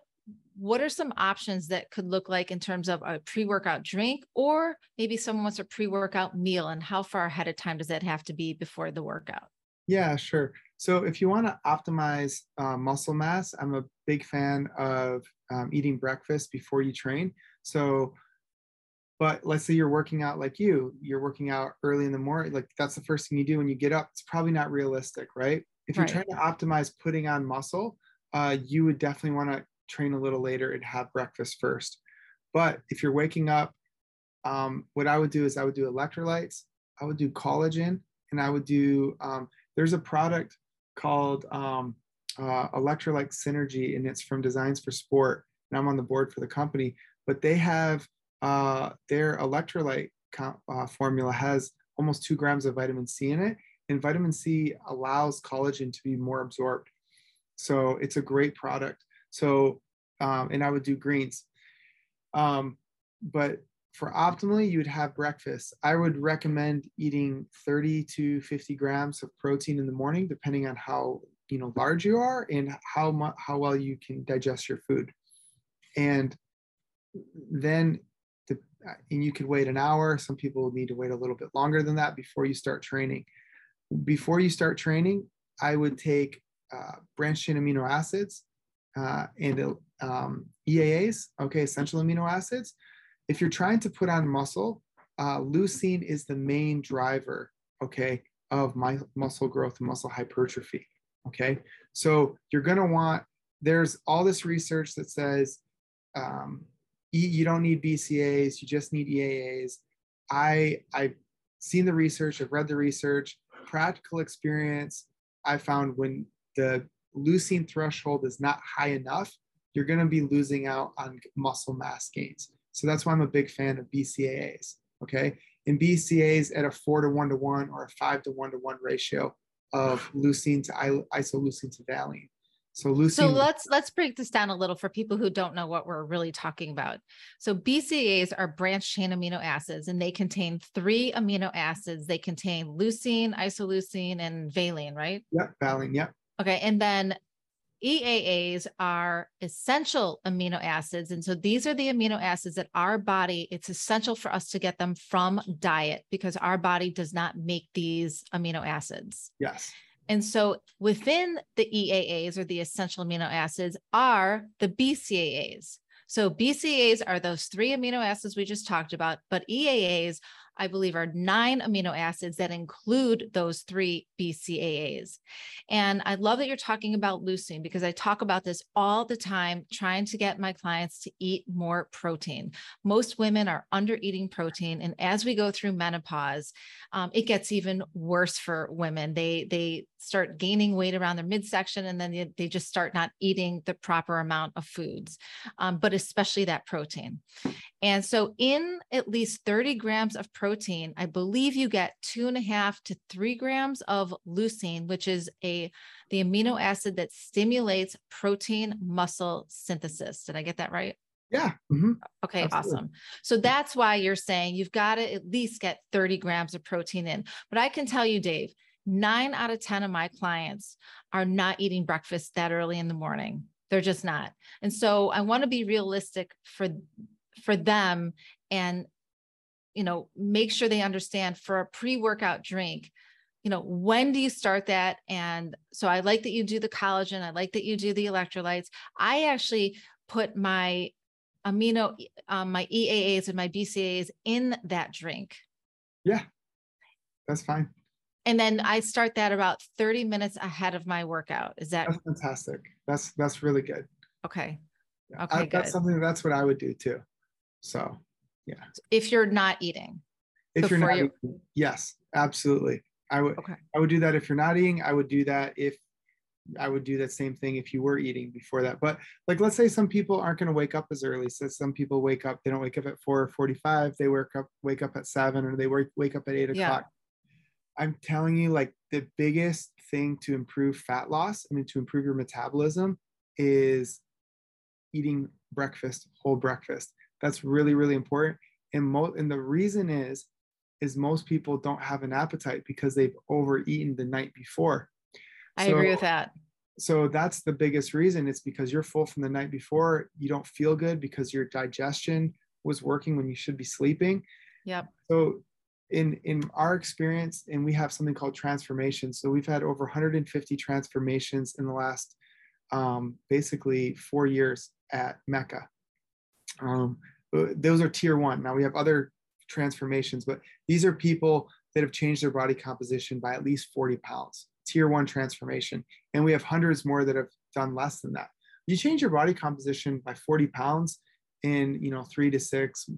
what are some options that could look like in terms of a pre-workout drink or maybe someone wants a pre-workout meal and how far ahead of time does that have to be before the workout? Yeah, sure. So if you want to optimize uh, muscle mass, I'm a big fan of um, eating breakfast before you train. So, but let's say you're working out like you, you're working out early in the morning, like that's the first thing you do when you get up. It's probably not realistic, right? If you're right. trying to optimize putting on muscle, uh, you would definitely want to train a little later and have breakfast first. But if you're waking up, um, what I would do is I would do electrolytes, I would do collagen, and I would do, um, there's a product called um, uh, Electrolyte Synergy, and it's from Designs for Sport. And I'm on the board for the company, but they have uh, their electrolyte uh, formula has almost two grams of vitamin C in it, and vitamin C allows collagen to be more absorbed. So it's a great product. So, um, and I would do greens. Um, but for optimally, you would have breakfast. I would recommend eating 30 to 50 grams of protein in the morning, depending on how you know large you are and how much how well you can digest your food. And then the and you could wait an hour. Some people need to wait a little bit longer than that before you start training. Before you start training, I would take uh, branched chain amino acids uh, and um, EAAs, okay, essential amino acids. If you're trying to put on muscle, uh, leucine is the main driver, okay, of my muscle growth and muscle hypertrophy, okay? So you're gonna want, there's all this research that says um, you don't need BCAAs, you just need EAAs. I, I've seen the research, I've read the research, practical experience. I found when the leucine threshold is not high enough, you're going to be losing out on muscle mass gains. So that's why I'm a big fan of BCAAs. Okay. And BCAAs at a four to one to one or a five to one to one ratio of leucine to isoleucine to valine. So leucine. So let's let's break this down a little for people who don't know what we're really talking about. So BCAAs are branched chain amino acids, and they contain three amino acids. They contain leucine, isoleucine, and valine, right? Yep, valine. Yep. Okay, and then EAAs are essential amino acids. And so these are the amino acids that our body, it's essential for us to get them from diet because our body does not make these amino acids. Yes. And so within the EAAs or the essential amino acids are the BCAAs. So BCAAs are those three amino acids we just talked about, but EAAs I believe, are nine amino acids that include those three BCAAs. And I love that you're talking about leucine because I talk about this all the time, trying to get my clients to eat more protein. Most women are under eating protein. And as we go through menopause, um, it gets even worse for women. They, they start gaining weight around their midsection and then they, they just start not eating the proper amount of foods, um, but especially that protein. And so, in at least 30 grams of protein, I believe you get two and a half to three grams of leucine, which is a the amino acid that stimulates protein muscle synthesis. Did I get that right? Yeah. Mm-hmm. Okay, Absolutely. awesome. So that's why you're saying you've got to at least get 30 grams of protein in. But I can tell you, Dave, nine out of 10 of my clients are not eating breakfast that early in the morning. They're just not. And so I want to be realistic for for them and you know make sure they understand for a pre-workout drink you know when do you start that? And so i like that you do the collagen. I like that you do the electrolytes. I actually put my amino um, my eaas and my bcas in that drink. Yeah. That's fine and then I start that about 30 minutes ahead of my workout. Is that that's fantastic? That's that's really good. Okay. Yeah. Okay. I, that's something that's what I would do too. So yeah. If you're not eating. If you're not you... eating, yes, absolutely. I would okay. I would do that if you're not eating. I would do that if I would do that same thing if you were eating before that. But like let's say some people aren't going to wake up as early. So some people wake up, they don't wake up at 4 or 45, they wake up wake up at seven or they wake wake up at eight yeah. o'clock I'm telling you, like the biggest thing to improve fat loss, I mean, to improve your metabolism is eating breakfast, whole breakfast. That's really, really important. And mo- and the reason is, is most people don't have an appetite because they've overeaten the night before. I so, agree with that. So that's the biggest reason. It's because you're full from the night before. You don't feel good because your digestion was working when you should be sleeping. Yep. So in in our experience and we have something called transformation. So we've had over 150 transformations in the last um, basically four years at mecca. Um, those are tier one. Now we have other transformations but these are people that have changed their body composition by at least 40 pounds tier one transformation. And we have hundreds more that have done less than that. You change your body composition by 40 pounds in you know three to six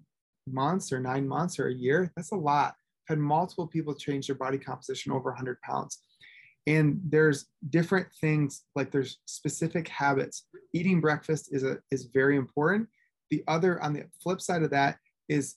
months or nine months or a year that's a lot had multiple people change their body composition over 100 pounds. And there's different things like there's specific habits. Eating breakfast is a is very important. The other on the flip side of that is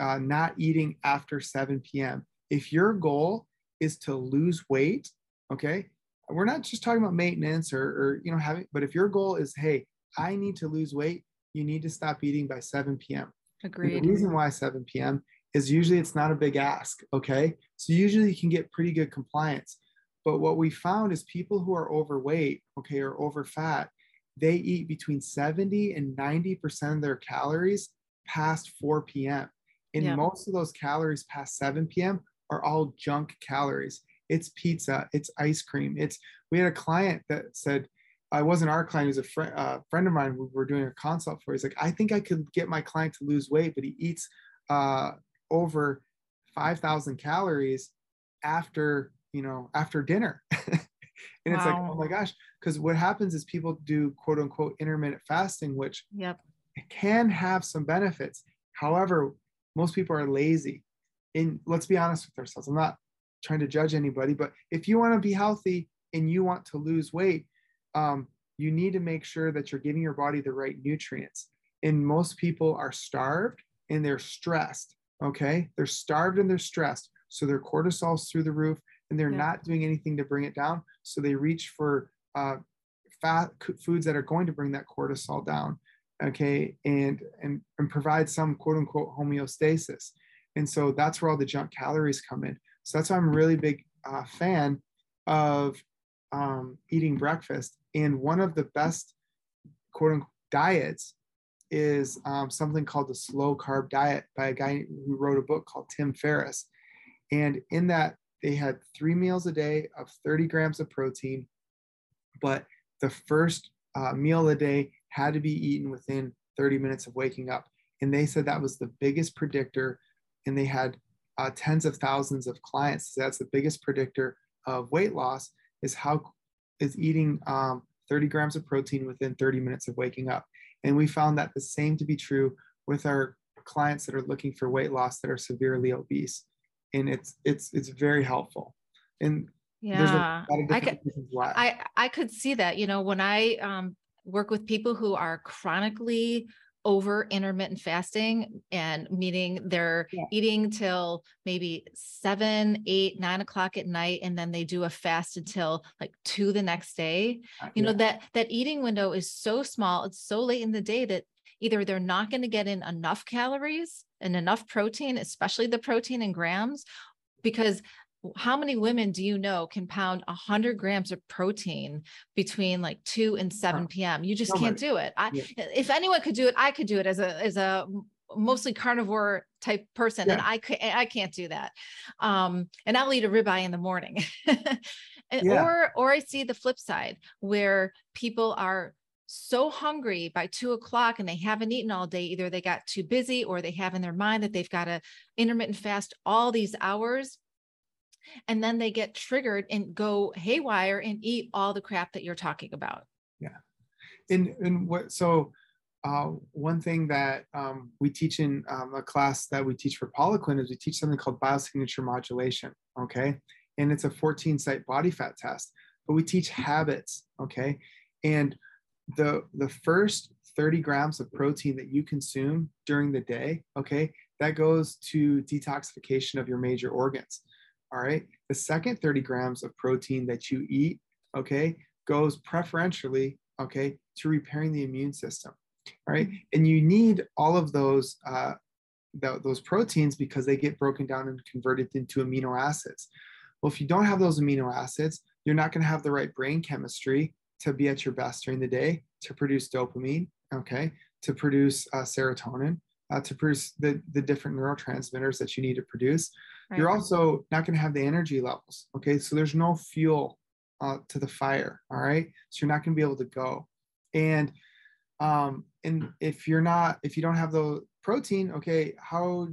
uh, not eating after 7 p.m. If your goal is to lose weight, okay, we're not just talking about maintenance or, or you know having, but if your goal is hey, I need to lose weight, you need to stop eating by 7 p.m. Agreed. And the reason why 7 p.m is usually it's not a big ask. Okay. So usually you can get pretty good compliance. But what we found is people who are overweight, okay, or over fat, they eat between 70 and 90% of their calories past 4 p.m. And yeah. most of those calories past 7 p.m. are all junk calories. It's pizza, it's ice cream. It's we had a client that said, I wasn't our client, he was a fr- uh, friend of mine we were doing a consult for. He's like, I think I could get my client to lose weight, but he eats uh, over 5,000 calories after, you know, after dinner. and wow. it's like, oh my gosh, because what happens is people do quote unquote intermittent fasting, which yep. can have some benefits. However, most people are lazy. And let's be honest with ourselves. I'm not trying to judge anybody, but if you want to be healthy and you want to lose weight, um, you need to make sure that you're giving your body the right nutrients. And most people are starved and they're stressed. Okay. They're starved and they're stressed. So their cortisol's through the roof and they're yeah. not doing anything to bring it down. So they reach for uh, fat foods that are going to bring that cortisol down. Okay. And, and, and provide some quote unquote homeostasis. And so that's where all the junk calories come in. So that's why I'm a really big uh, fan of um, eating breakfast. And one of the best quote unquote diets is um, something called the slow carb diet by a guy who wrote a book called Tim Ferriss. And in that, they had three meals a day of 30 grams of protein, but the first uh, meal a day had to be eaten within 30 minutes of waking up. And they said that was the biggest predictor. And they had uh, tens of thousands of clients. So that's the biggest predictor of weight loss is how is eating um, 30 grams of protein within 30 minutes of waking up. And we found that the same to be true with our clients that are looking for weight loss that are severely obese. And it's it's it's very helpful. And yeah, I could, I, I could see that. You know, when I um, work with people who are chronically over intermittent fasting and meaning they're yeah. eating till maybe seven, eight, nine o'clock at night, and then they do a fast until like two the next day. Uh, you know, that that eating window is so small, it's so late in the day that either they're not going to get in enough calories and enough protein, especially the protein in grams, because how many women do you know can pound 100 grams of protein between like 2 and 7 p.m you just can't do it I, yeah. if anyone could do it i could do it as a as a mostly carnivore type person yeah. and i could i can't do that um and i'll eat a ribeye in the morning and, yeah. or or i see the flip side where people are so hungry by two o'clock and they haven't eaten all day either they got too busy or they have in their mind that they've got to intermittent fast all these hours and then they get triggered and go haywire and eat all the crap that you're talking about yeah and and what so uh, one thing that um, we teach in um, a class that we teach for Poliquin is we teach something called biosignature modulation. Okay. And it's a 14 site body fat test, but we teach habits. Okay. And the, the first 30 grams of protein that you consume during the day, okay, that goes to detoxification of your major organs. All right. The second 30 grams of protein that you eat, okay, goes preferentially, okay, to repairing the immune system. All right. And you need all of those, uh, th- those proteins because they get broken down and converted into amino acids. Well, if you don't have those amino acids, you're not going to have the right brain chemistry to be at your best during the day to produce dopamine, okay, to produce uh, serotonin, uh, to produce the, the different neurotransmitters that you need to produce. Right. You're also not going to have the energy levels. Okay. So there's no fuel uh, to the fire. All right. So you're not going to be able to go. And, um, and if you're not, if you don't have the protein, okay, how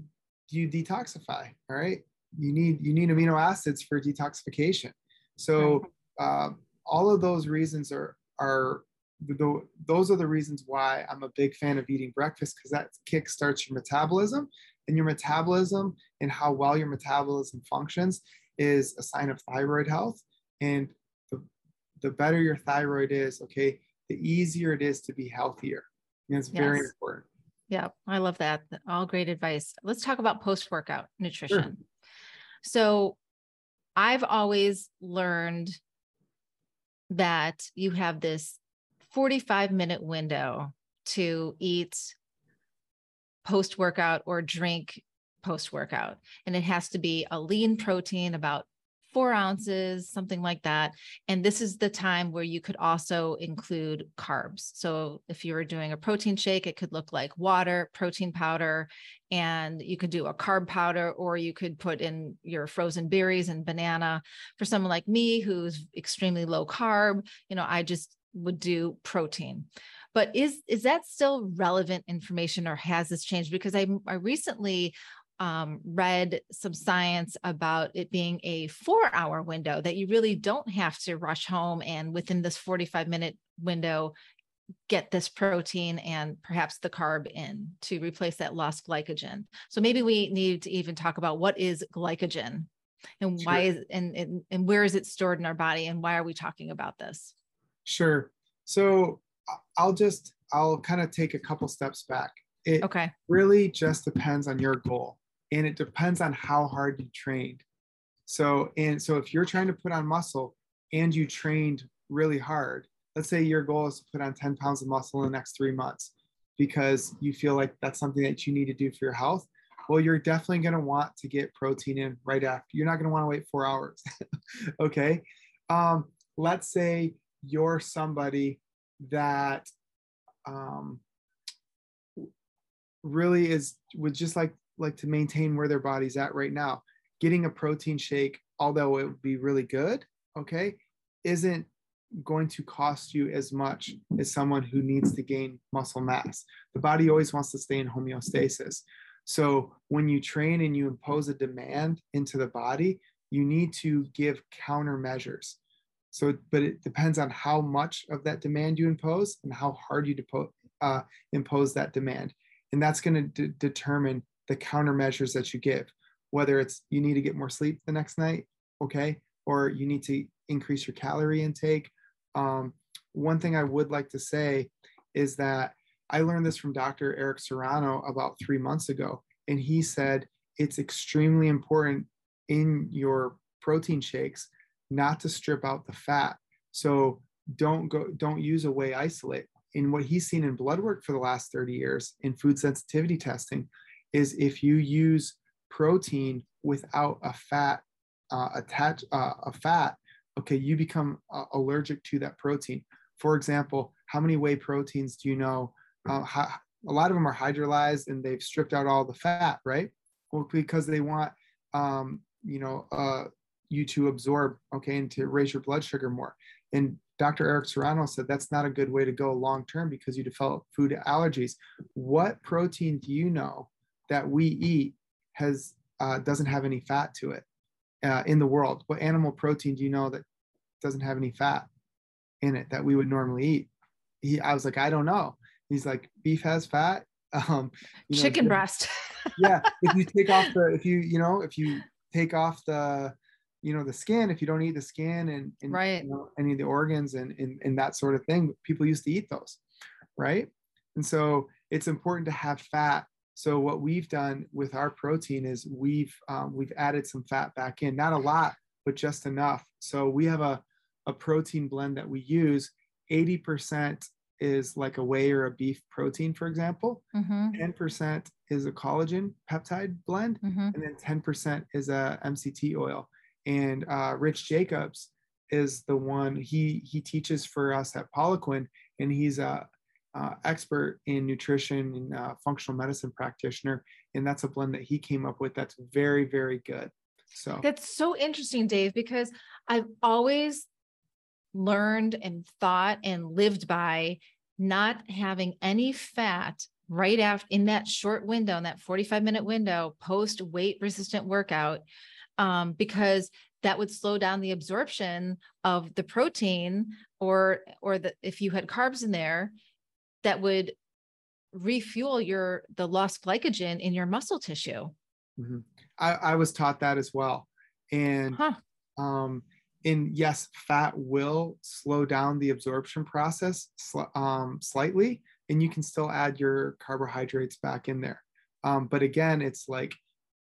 do you detoxify? All right. You need, you need amino acids for detoxification. So, uh, all of those reasons are, are the, those are the reasons why I'm a big fan of eating breakfast because that kickstarts your metabolism and your metabolism and how well your metabolism functions is a sign of thyroid health. And the, the better your thyroid is, okay, the easier it is to be healthier. And it's yes. very important. Yeah, I love that. All great advice. Let's talk about post workout nutrition. Sure. So I've always learned that you have this 45 minute window to eat post workout or drink post workout. And it has to be a lean protein, about four ounces, something like that. And this is the time where you could also include carbs. So if you were doing a protein shake, it could look like water, protein powder, and you could do a carb powder, or you could put in your frozen berries and banana. For someone like me who's extremely low carb, you know, I just would do protein but is is that still relevant information or has this changed? Because i, I recently um, read some science about it being a four hour window that you really don't have to rush home and within this 45 minute window get this protein and perhaps the carb in to replace that lost glycogen. So maybe we need to even talk about what is glycogen and sure. why is and, and and where is it stored in our body and why are we talking about this? Sure. So i'll just i'll kind of take a couple steps back it okay really just depends on your goal and it depends on how hard you trained. So, and so if you're trying to put on muscle and you trained really hard, let's say your goal is to put on 10 pounds of muscle in the next three months because you feel like that's something that you need to do for your health. Well, you're definitely going to want to get protein in right after. You're not going to want to wait four hours. okay. Um, let's say you're somebody that um, really is would just like like to maintain where their body's at right now. Getting a protein shake, although it would be really good, okay, isn't going to cost you as much as someone who needs to gain muscle mass. The body always wants to stay in homeostasis. So when you train and you impose a demand into the body, you need to give countermeasures. So, but it depends on how much of that demand you impose and how hard you depo- uh, impose that demand. And that's going to de- determine the countermeasures that you give, whether it's you need to get more sleep the next night, okay, or you need to increase your calorie intake. Um, one thing I would like to say is that I learned this from Dr. Eric Serrano about three months ago, and he said it's extremely important in your protein shakes not to strip out the fat. So don't go, don't use a whey isolate. In what he's seen in blood work for the last 30 years in food sensitivity testing, is if you use protein without a fat uh, attach uh, a fat okay you become uh, allergic to that protein for example how many whey proteins do you know uh, how, a lot of them are hydrolyzed and they've stripped out all the fat right well because they want um, you know uh, you to absorb okay and to raise your blood sugar more and dr eric serrano said that's not a good way to go long term because you develop food allergies what protein do you know that we eat has uh, doesn't have any fat to it uh, in the world. What animal protein do you know that doesn't have any fat in it that we would normally eat? He, I was like, I don't know. He's like, beef has fat. Um, you know, chicken breast. yeah, if you take off the, if you, you know, if you take off the, you know, the skin, if you don't eat the skin and, and right. You know, any of the organs and, and and that sort of thing, people used to eat those, right? And so it's important to have fat so what we've done with our protein is we've um, we've added some fat back in, not a lot, but just enough. So we have a, a protein blend that we use. 80% is like a whey or a beef protein, for example. Mm-hmm. 10% is a collagen peptide blend, mm-hmm. and then 10% is a MCT oil. And uh, Rich Jacobs is the one he he teaches for us at Poliquin, and he's a uh, expert in nutrition and uh, functional medicine practitioner, and that's a blend that he came up with. That's very, very good. So that's so interesting, Dave, because I've always learned and thought and lived by not having any fat right after in that short window, in that 45 minute window post weight resistant workout, um, because that would slow down the absorption of the protein or or the if you had carbs in there that would refuel your the lost glycogen in your muscle tissue. Mm-hmm. I, I, was taught that as well, and huh. um, and yes, fat will slow down the absorption process sl- um, slightly, and you can still add your carbohydrates back in there. Um, but again, it's like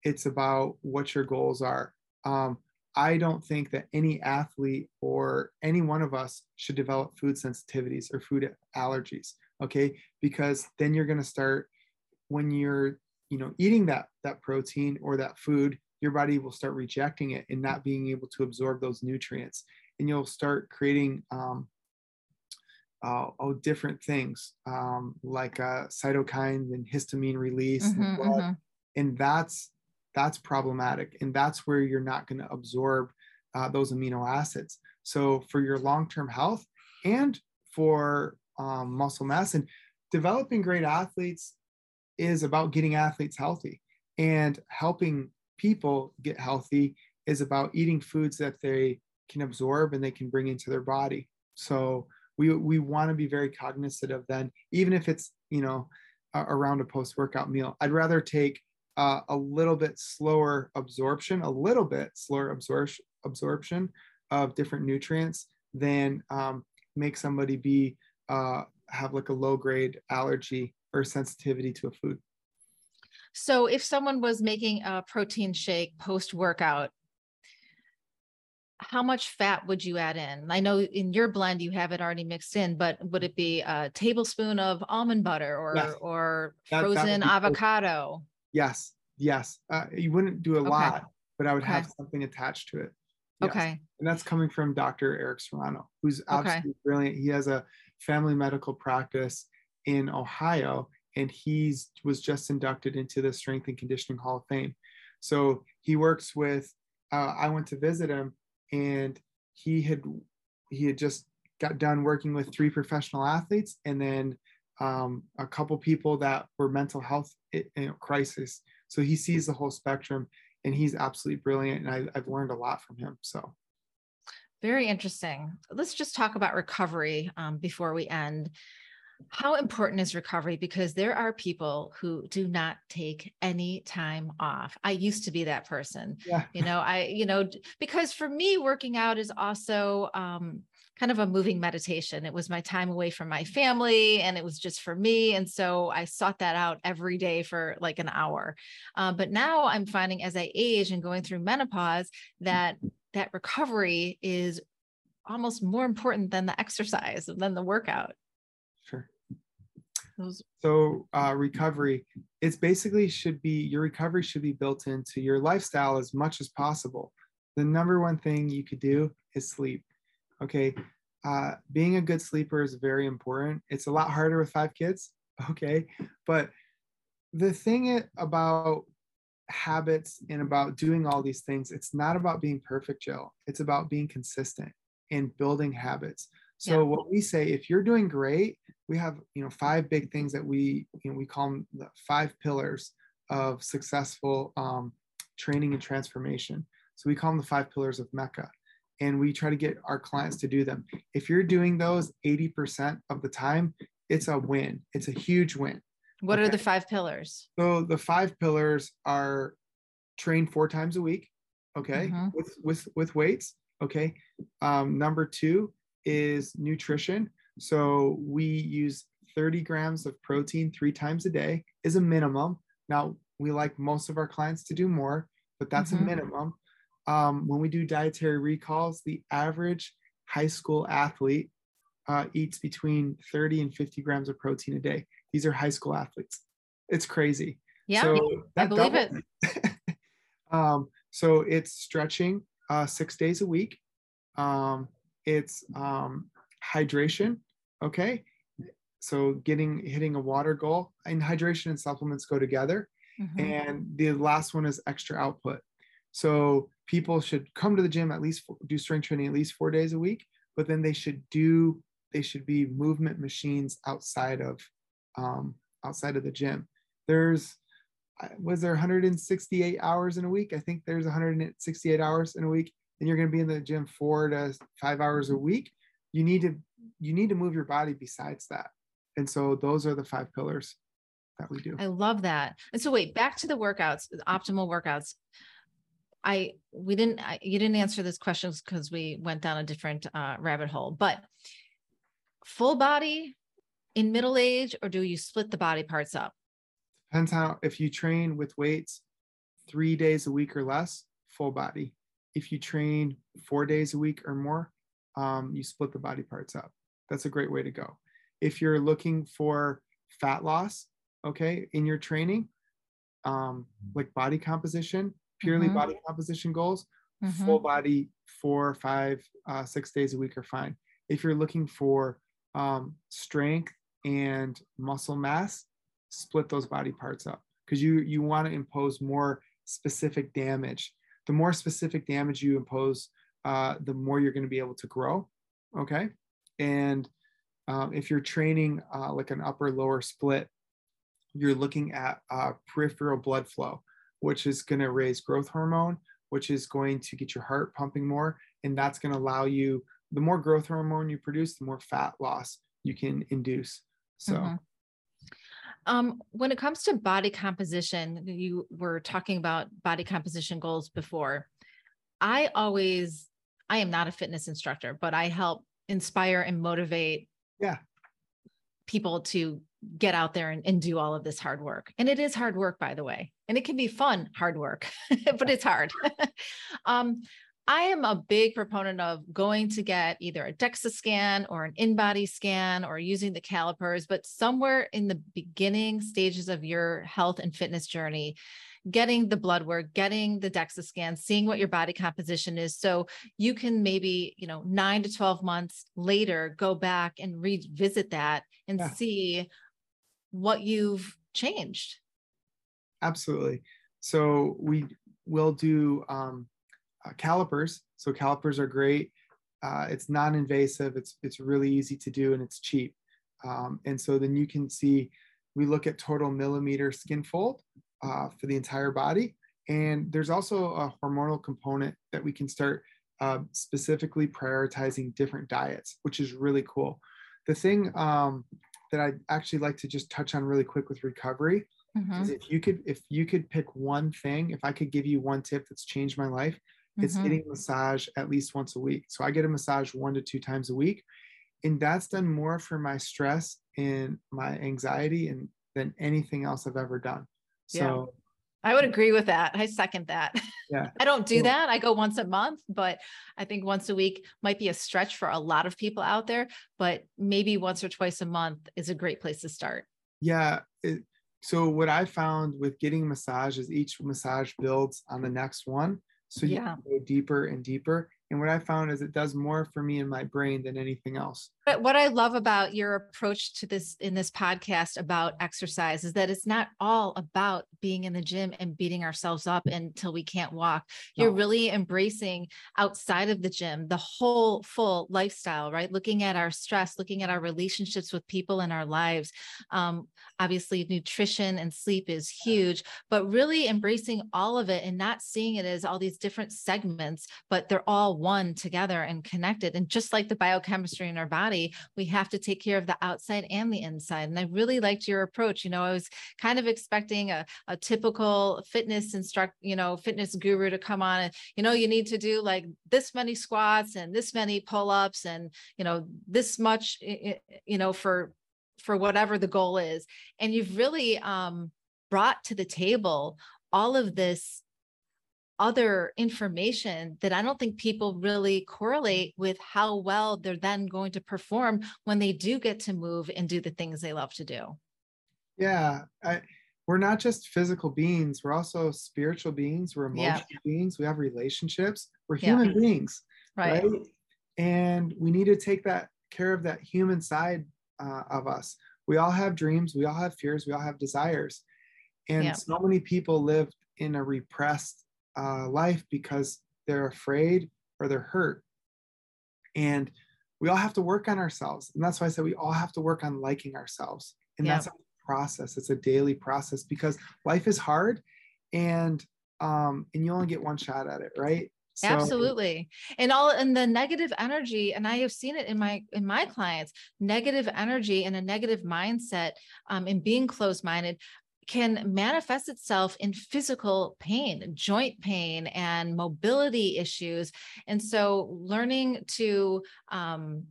it's about what your goals are. Um, I don't think that any athlete or any one of us should develop food sensitivities or food allergies okay because then you're going to start when you're you know eating that that protein or that food your body will start rejecting it and not being able to absorb those nutrients and you'll start creating um, uh, oh, different things um, like uh, cytokines and histamine release mm-hmm, mm-hmm. and that's that's problematic and that's where you're not going to absorb uh, those amino acids. So for your long-term health and for um, muscle mass and developing great athletes is about getting athletes healthy and helping people get healthy is about eating foods that they can absorb and they can bring into their body. So we we want to be very cognizant of then even if it's you know around a post workout meal. I'd rather take uh, a little bit slower absorption a little bit slower absorption absorption of different nutrients than um, make somebody be uh, have like a low grade allergy or sensitivity to a food so if someone was making a protein shake post workout how much fat would you add in? I know in your blend you have it already mixed in, but would it be a tablespoon of almond butter or yes. or that, frozen that avocado? Yes, yes. Uh, you wouldn't do a okay. lot, but I would okay. have something attached to it. Yes. Okay. And that's coming from Dr. Eric Serrano, who's absolutely okay. brilliant. He has a family medical practice in Ohio, and he's was just inducted into the Strength and Conditioning Hall of Fame. So he works with. Uh, I went to visit him and he had he had just got done working with three professional athletes and then um, a couple people that were mental health crisis. So he sees the whole spectrum, and he's absolutely brilliant. And I, I've learned a lot from him. So very interesting. Let's just talk about recovery um, before we end how important is recovery because there are people who do not take any time off i used to be that person yeah. you know i you know because for me working out is also um, kind of a moving meditation it was my time away from my family and it was just for me and so i sought that out every day for like an hour uh, but now i'm finding as i age and going through menopause that that recovery is almost more important than the exercise than the workout Sure. So uh, recovery, it's basically should be your recovery should be built into your lifestyle as much as possible. The number one thing you could do is sleep. Okay. Uh, being a good sleeper is very important. It's a lot harder with five kids. Okay. But the thing about habits and about doing all these things, it's not about being perfect, Jill. It's about being consistent and building habits. So yeah. what we say, if you're doing great, we have you know five big things that we you know we call them the five pillars of successful um, training and transformation. So we call them the five pillars of MECCA, and we try to get our clients to do them. If you're doing those 80% of the time, it's a win. It's a huge win. What okay? are the five pillars? So the five pillars are train four times a week, okay, mm-hmm. with with with weights. Okay. Um, number two is nutrition. So we use 30 grams of protein three times a day is a minimum. Now we like most of our clients to do more, but that's mm-hmm. a minimum. Um, when we do dietary recalls, the average high school athlete uh, eats between 30 and 50 grams of protein a day. These are high school athletes. It's crazy. Yeah, so I believe it. um, so it's stretching uh, six days a week. Um, it's um, hydration. Okay. So getting hitting a water goal and hydration and supplements go together. Mm-hmm. And the last one is extra output. So people should come to the gym at least do strength training at least four days a week, but then they should do they should be movement machines outside of um, outside of the gym. There's was there 168 hours in a week? I think there's 168 hours in a week, and you're going to be in the gym four to five hours a week. You need to you need to move your body besides that. And so those are the five pillars that we do. I love that. And so wait back to the workouts the optimal workouts i we didn't I, you didn't answer this question because we went down a different uh, rabbit hole but full body in middle age or do you split the body parts up depends how if you train with weights three days a week or less full body if you train four days a week or more um, you split the body parts up. That's a great way to go. If you're looking for fat loss, okay, in your training, um, like body composition, purely mm-hmm. body composition goals, mm-hmm. full body, four, five, uh, six days a week are fine. If you're looking for um, strength and muscle mass, split those body parts up because you you want to impose more specific damage. The more specific damage you impose, uh, the more you're going to be able to grow. Okay, and um, if you're training uh, like an upper lower split, you're looking at uh, peripheral blood flow, which is going to raise growth hormone, which is going to get your heart pumping more. And that's going to allow you, the more growth hormone you produce, the more fat loss you can induce. So, mm-hmm. Um, when it comes to body composition, you were talking about body composition goals before. I always, I am not a fitness instructor, but I help inspire and motivate yeah people to get out there and, and do all of this hard work. And it is hard work, by the way. And it can be fun, hard work, but it's hard. um, I am a big proponent of going to get either a DEXA scan or an InBody scan or using the calipers, but somewhere in the beginning stages of your health and fitness journey, getting the blood work, getting the DEXA scan, seeing what your body composition is. So you can maybe, you know, nine to 12 months later go back and revisit that and yeah. see what you've changed. Absolutely. So we will do um, uh, calipers. So calipers are great. Uh, it's non-invasive. It's it's really easy to do and it's cheap. Um, and so then you can see we look at total millimeter skin fold uh, for the entire body. And there's also a hormonal component that we can start uh, specifically prioritizing different diets, which is really cool. The thing um, that I'd actually like to just touch on really quick with recovery mm-hmm. if you could if you could pick one thing, if I could give you one tip that's changed my life, it's mm-hmm. getting massage at least once a week. So I get a massage one to two times a week. And that's done more for my stress and my anxiety and than anything else I've ever done. So. I would agree with that. I second that. Yeah. I don't do that. I go once a month, but I think once a week might be a stretch for a lot of people out there, but maybe once or twice a month is a great place to start. Yeah. It, so what I found with getting a massage is each massage builds on the next one. So you yeah. go deeper and deeper. And what I found is it does more for me in my brain than anything else. But what I love about your approach to this in this podcast about exercise is that it's not all about being in the gym and beating ourselves up until we can't walk. You're really embracing outside of the gym the whole full lifestyle, right? Looking at our stress, looking at our relationships with people in our lives. Um, obviously, nutrition and sleep is huge, but really embracing all of it and not seeing it as all these different segments, but they're all one together and connected. And just like the biochemistry in our body, we have to take care of the outside and the inside. And I really liked your approach. You know, I was kind of expecting a, a typical fitness instruct, you know, fitness guru to come on and, you know, you need to do like this many squats and this many pull-ups and, you know, this much, you know, for for whatever the goal is. And you've really um brought to the table all of this other information that I don't think people really correlate with how well they're then going to perform when they do get to move and do the things they love to do. Yeah, I, we're not just physical beings, we're also spiritual beings, we're emotional yeah. beings, we have relationships, we're human yeah. beings, right. right. And we need to take that care of that human side uh, of us. We all have dreams, we all have fears, we all have desires. And yeah. so many people live in a repressed uh, life because they're afraid or they're hurt. And we all have to work on ourselves. And that's why I said we all have to work on liking ourselves. And that's a process. It's a daily process because life is hard and um and you only get one shot at it, right? So, Absolutely. And all and the negative energy, and I have seen it in my in my clients, negative energy and a negative mindset um, and being closed-minded can manifest itself in physical pain, joint pain, and mobility issues. And so, learning to um,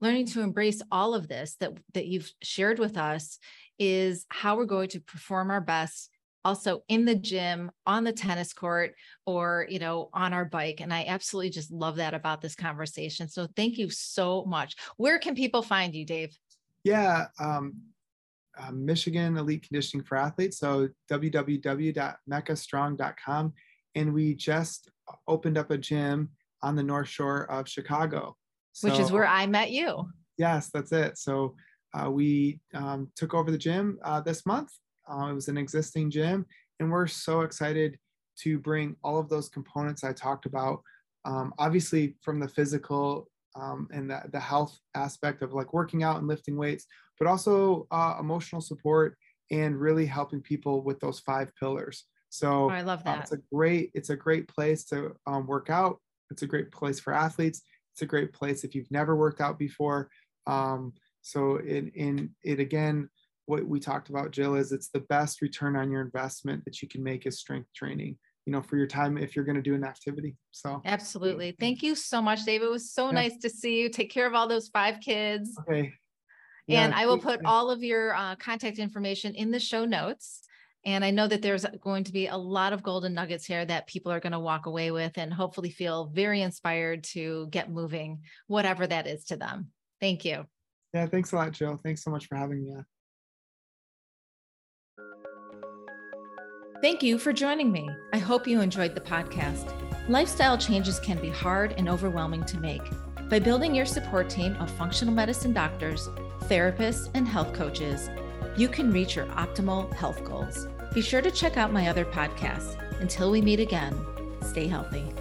learning to embrace all of this that that you've shared with us is how we're going to perform our best also in the gym on the tennis court or you know on our bike. And i absolutely just love that about this conversation. So thank you so much. Where can people find you dave? Yeah um, uh, Michigan Elite Conditioning for Athletes. So www.meccastrong.com. and we just opened up a gym on the North Shore of Chicago. So, Which is where I met you. Yes, that's it. So uh, we um, took over the gym uh, this month. Uh, it was an existing gym, and we're so excited to bring all of those components I talked about. Um, obviously, from the physical um, and the, the health aspect of like working out and lifting weights, but also uh, emotional support and really helping people with those five pillars. So oh, I love that. Uh, it's a great it's a great place to um, work out. It's a great place for athletes. It's a great place if you've never worked out before. Um, so in in it again, what we talked about, Jill, is it's the best return on your investment that you can make is strength training you know for your time if you're going to do an activity so. Absolutely. Thank you so much dave it was so yeah. nice to see you. Take care of all those five kids. Okay. Yeah, and i will put all of your uh, contact information in the show notes. And i know that there's going to be a lot of golden nuggets here that people are going to walk away with and hopefully feel very inspired to get moving whatever that is to them. Thank you. Yeah thanks a lot jill. Thanks so much for having me Thank you for joining me. I hope you enjoyed the podcast. Lifestyle changes can be hard and overwhelming to make. By building your support team of functional medicine doctors, therapists, and health coaches, you can reach your optimal health goals. Be sure to check out my other podcasts. Until we meet again, stay healthy.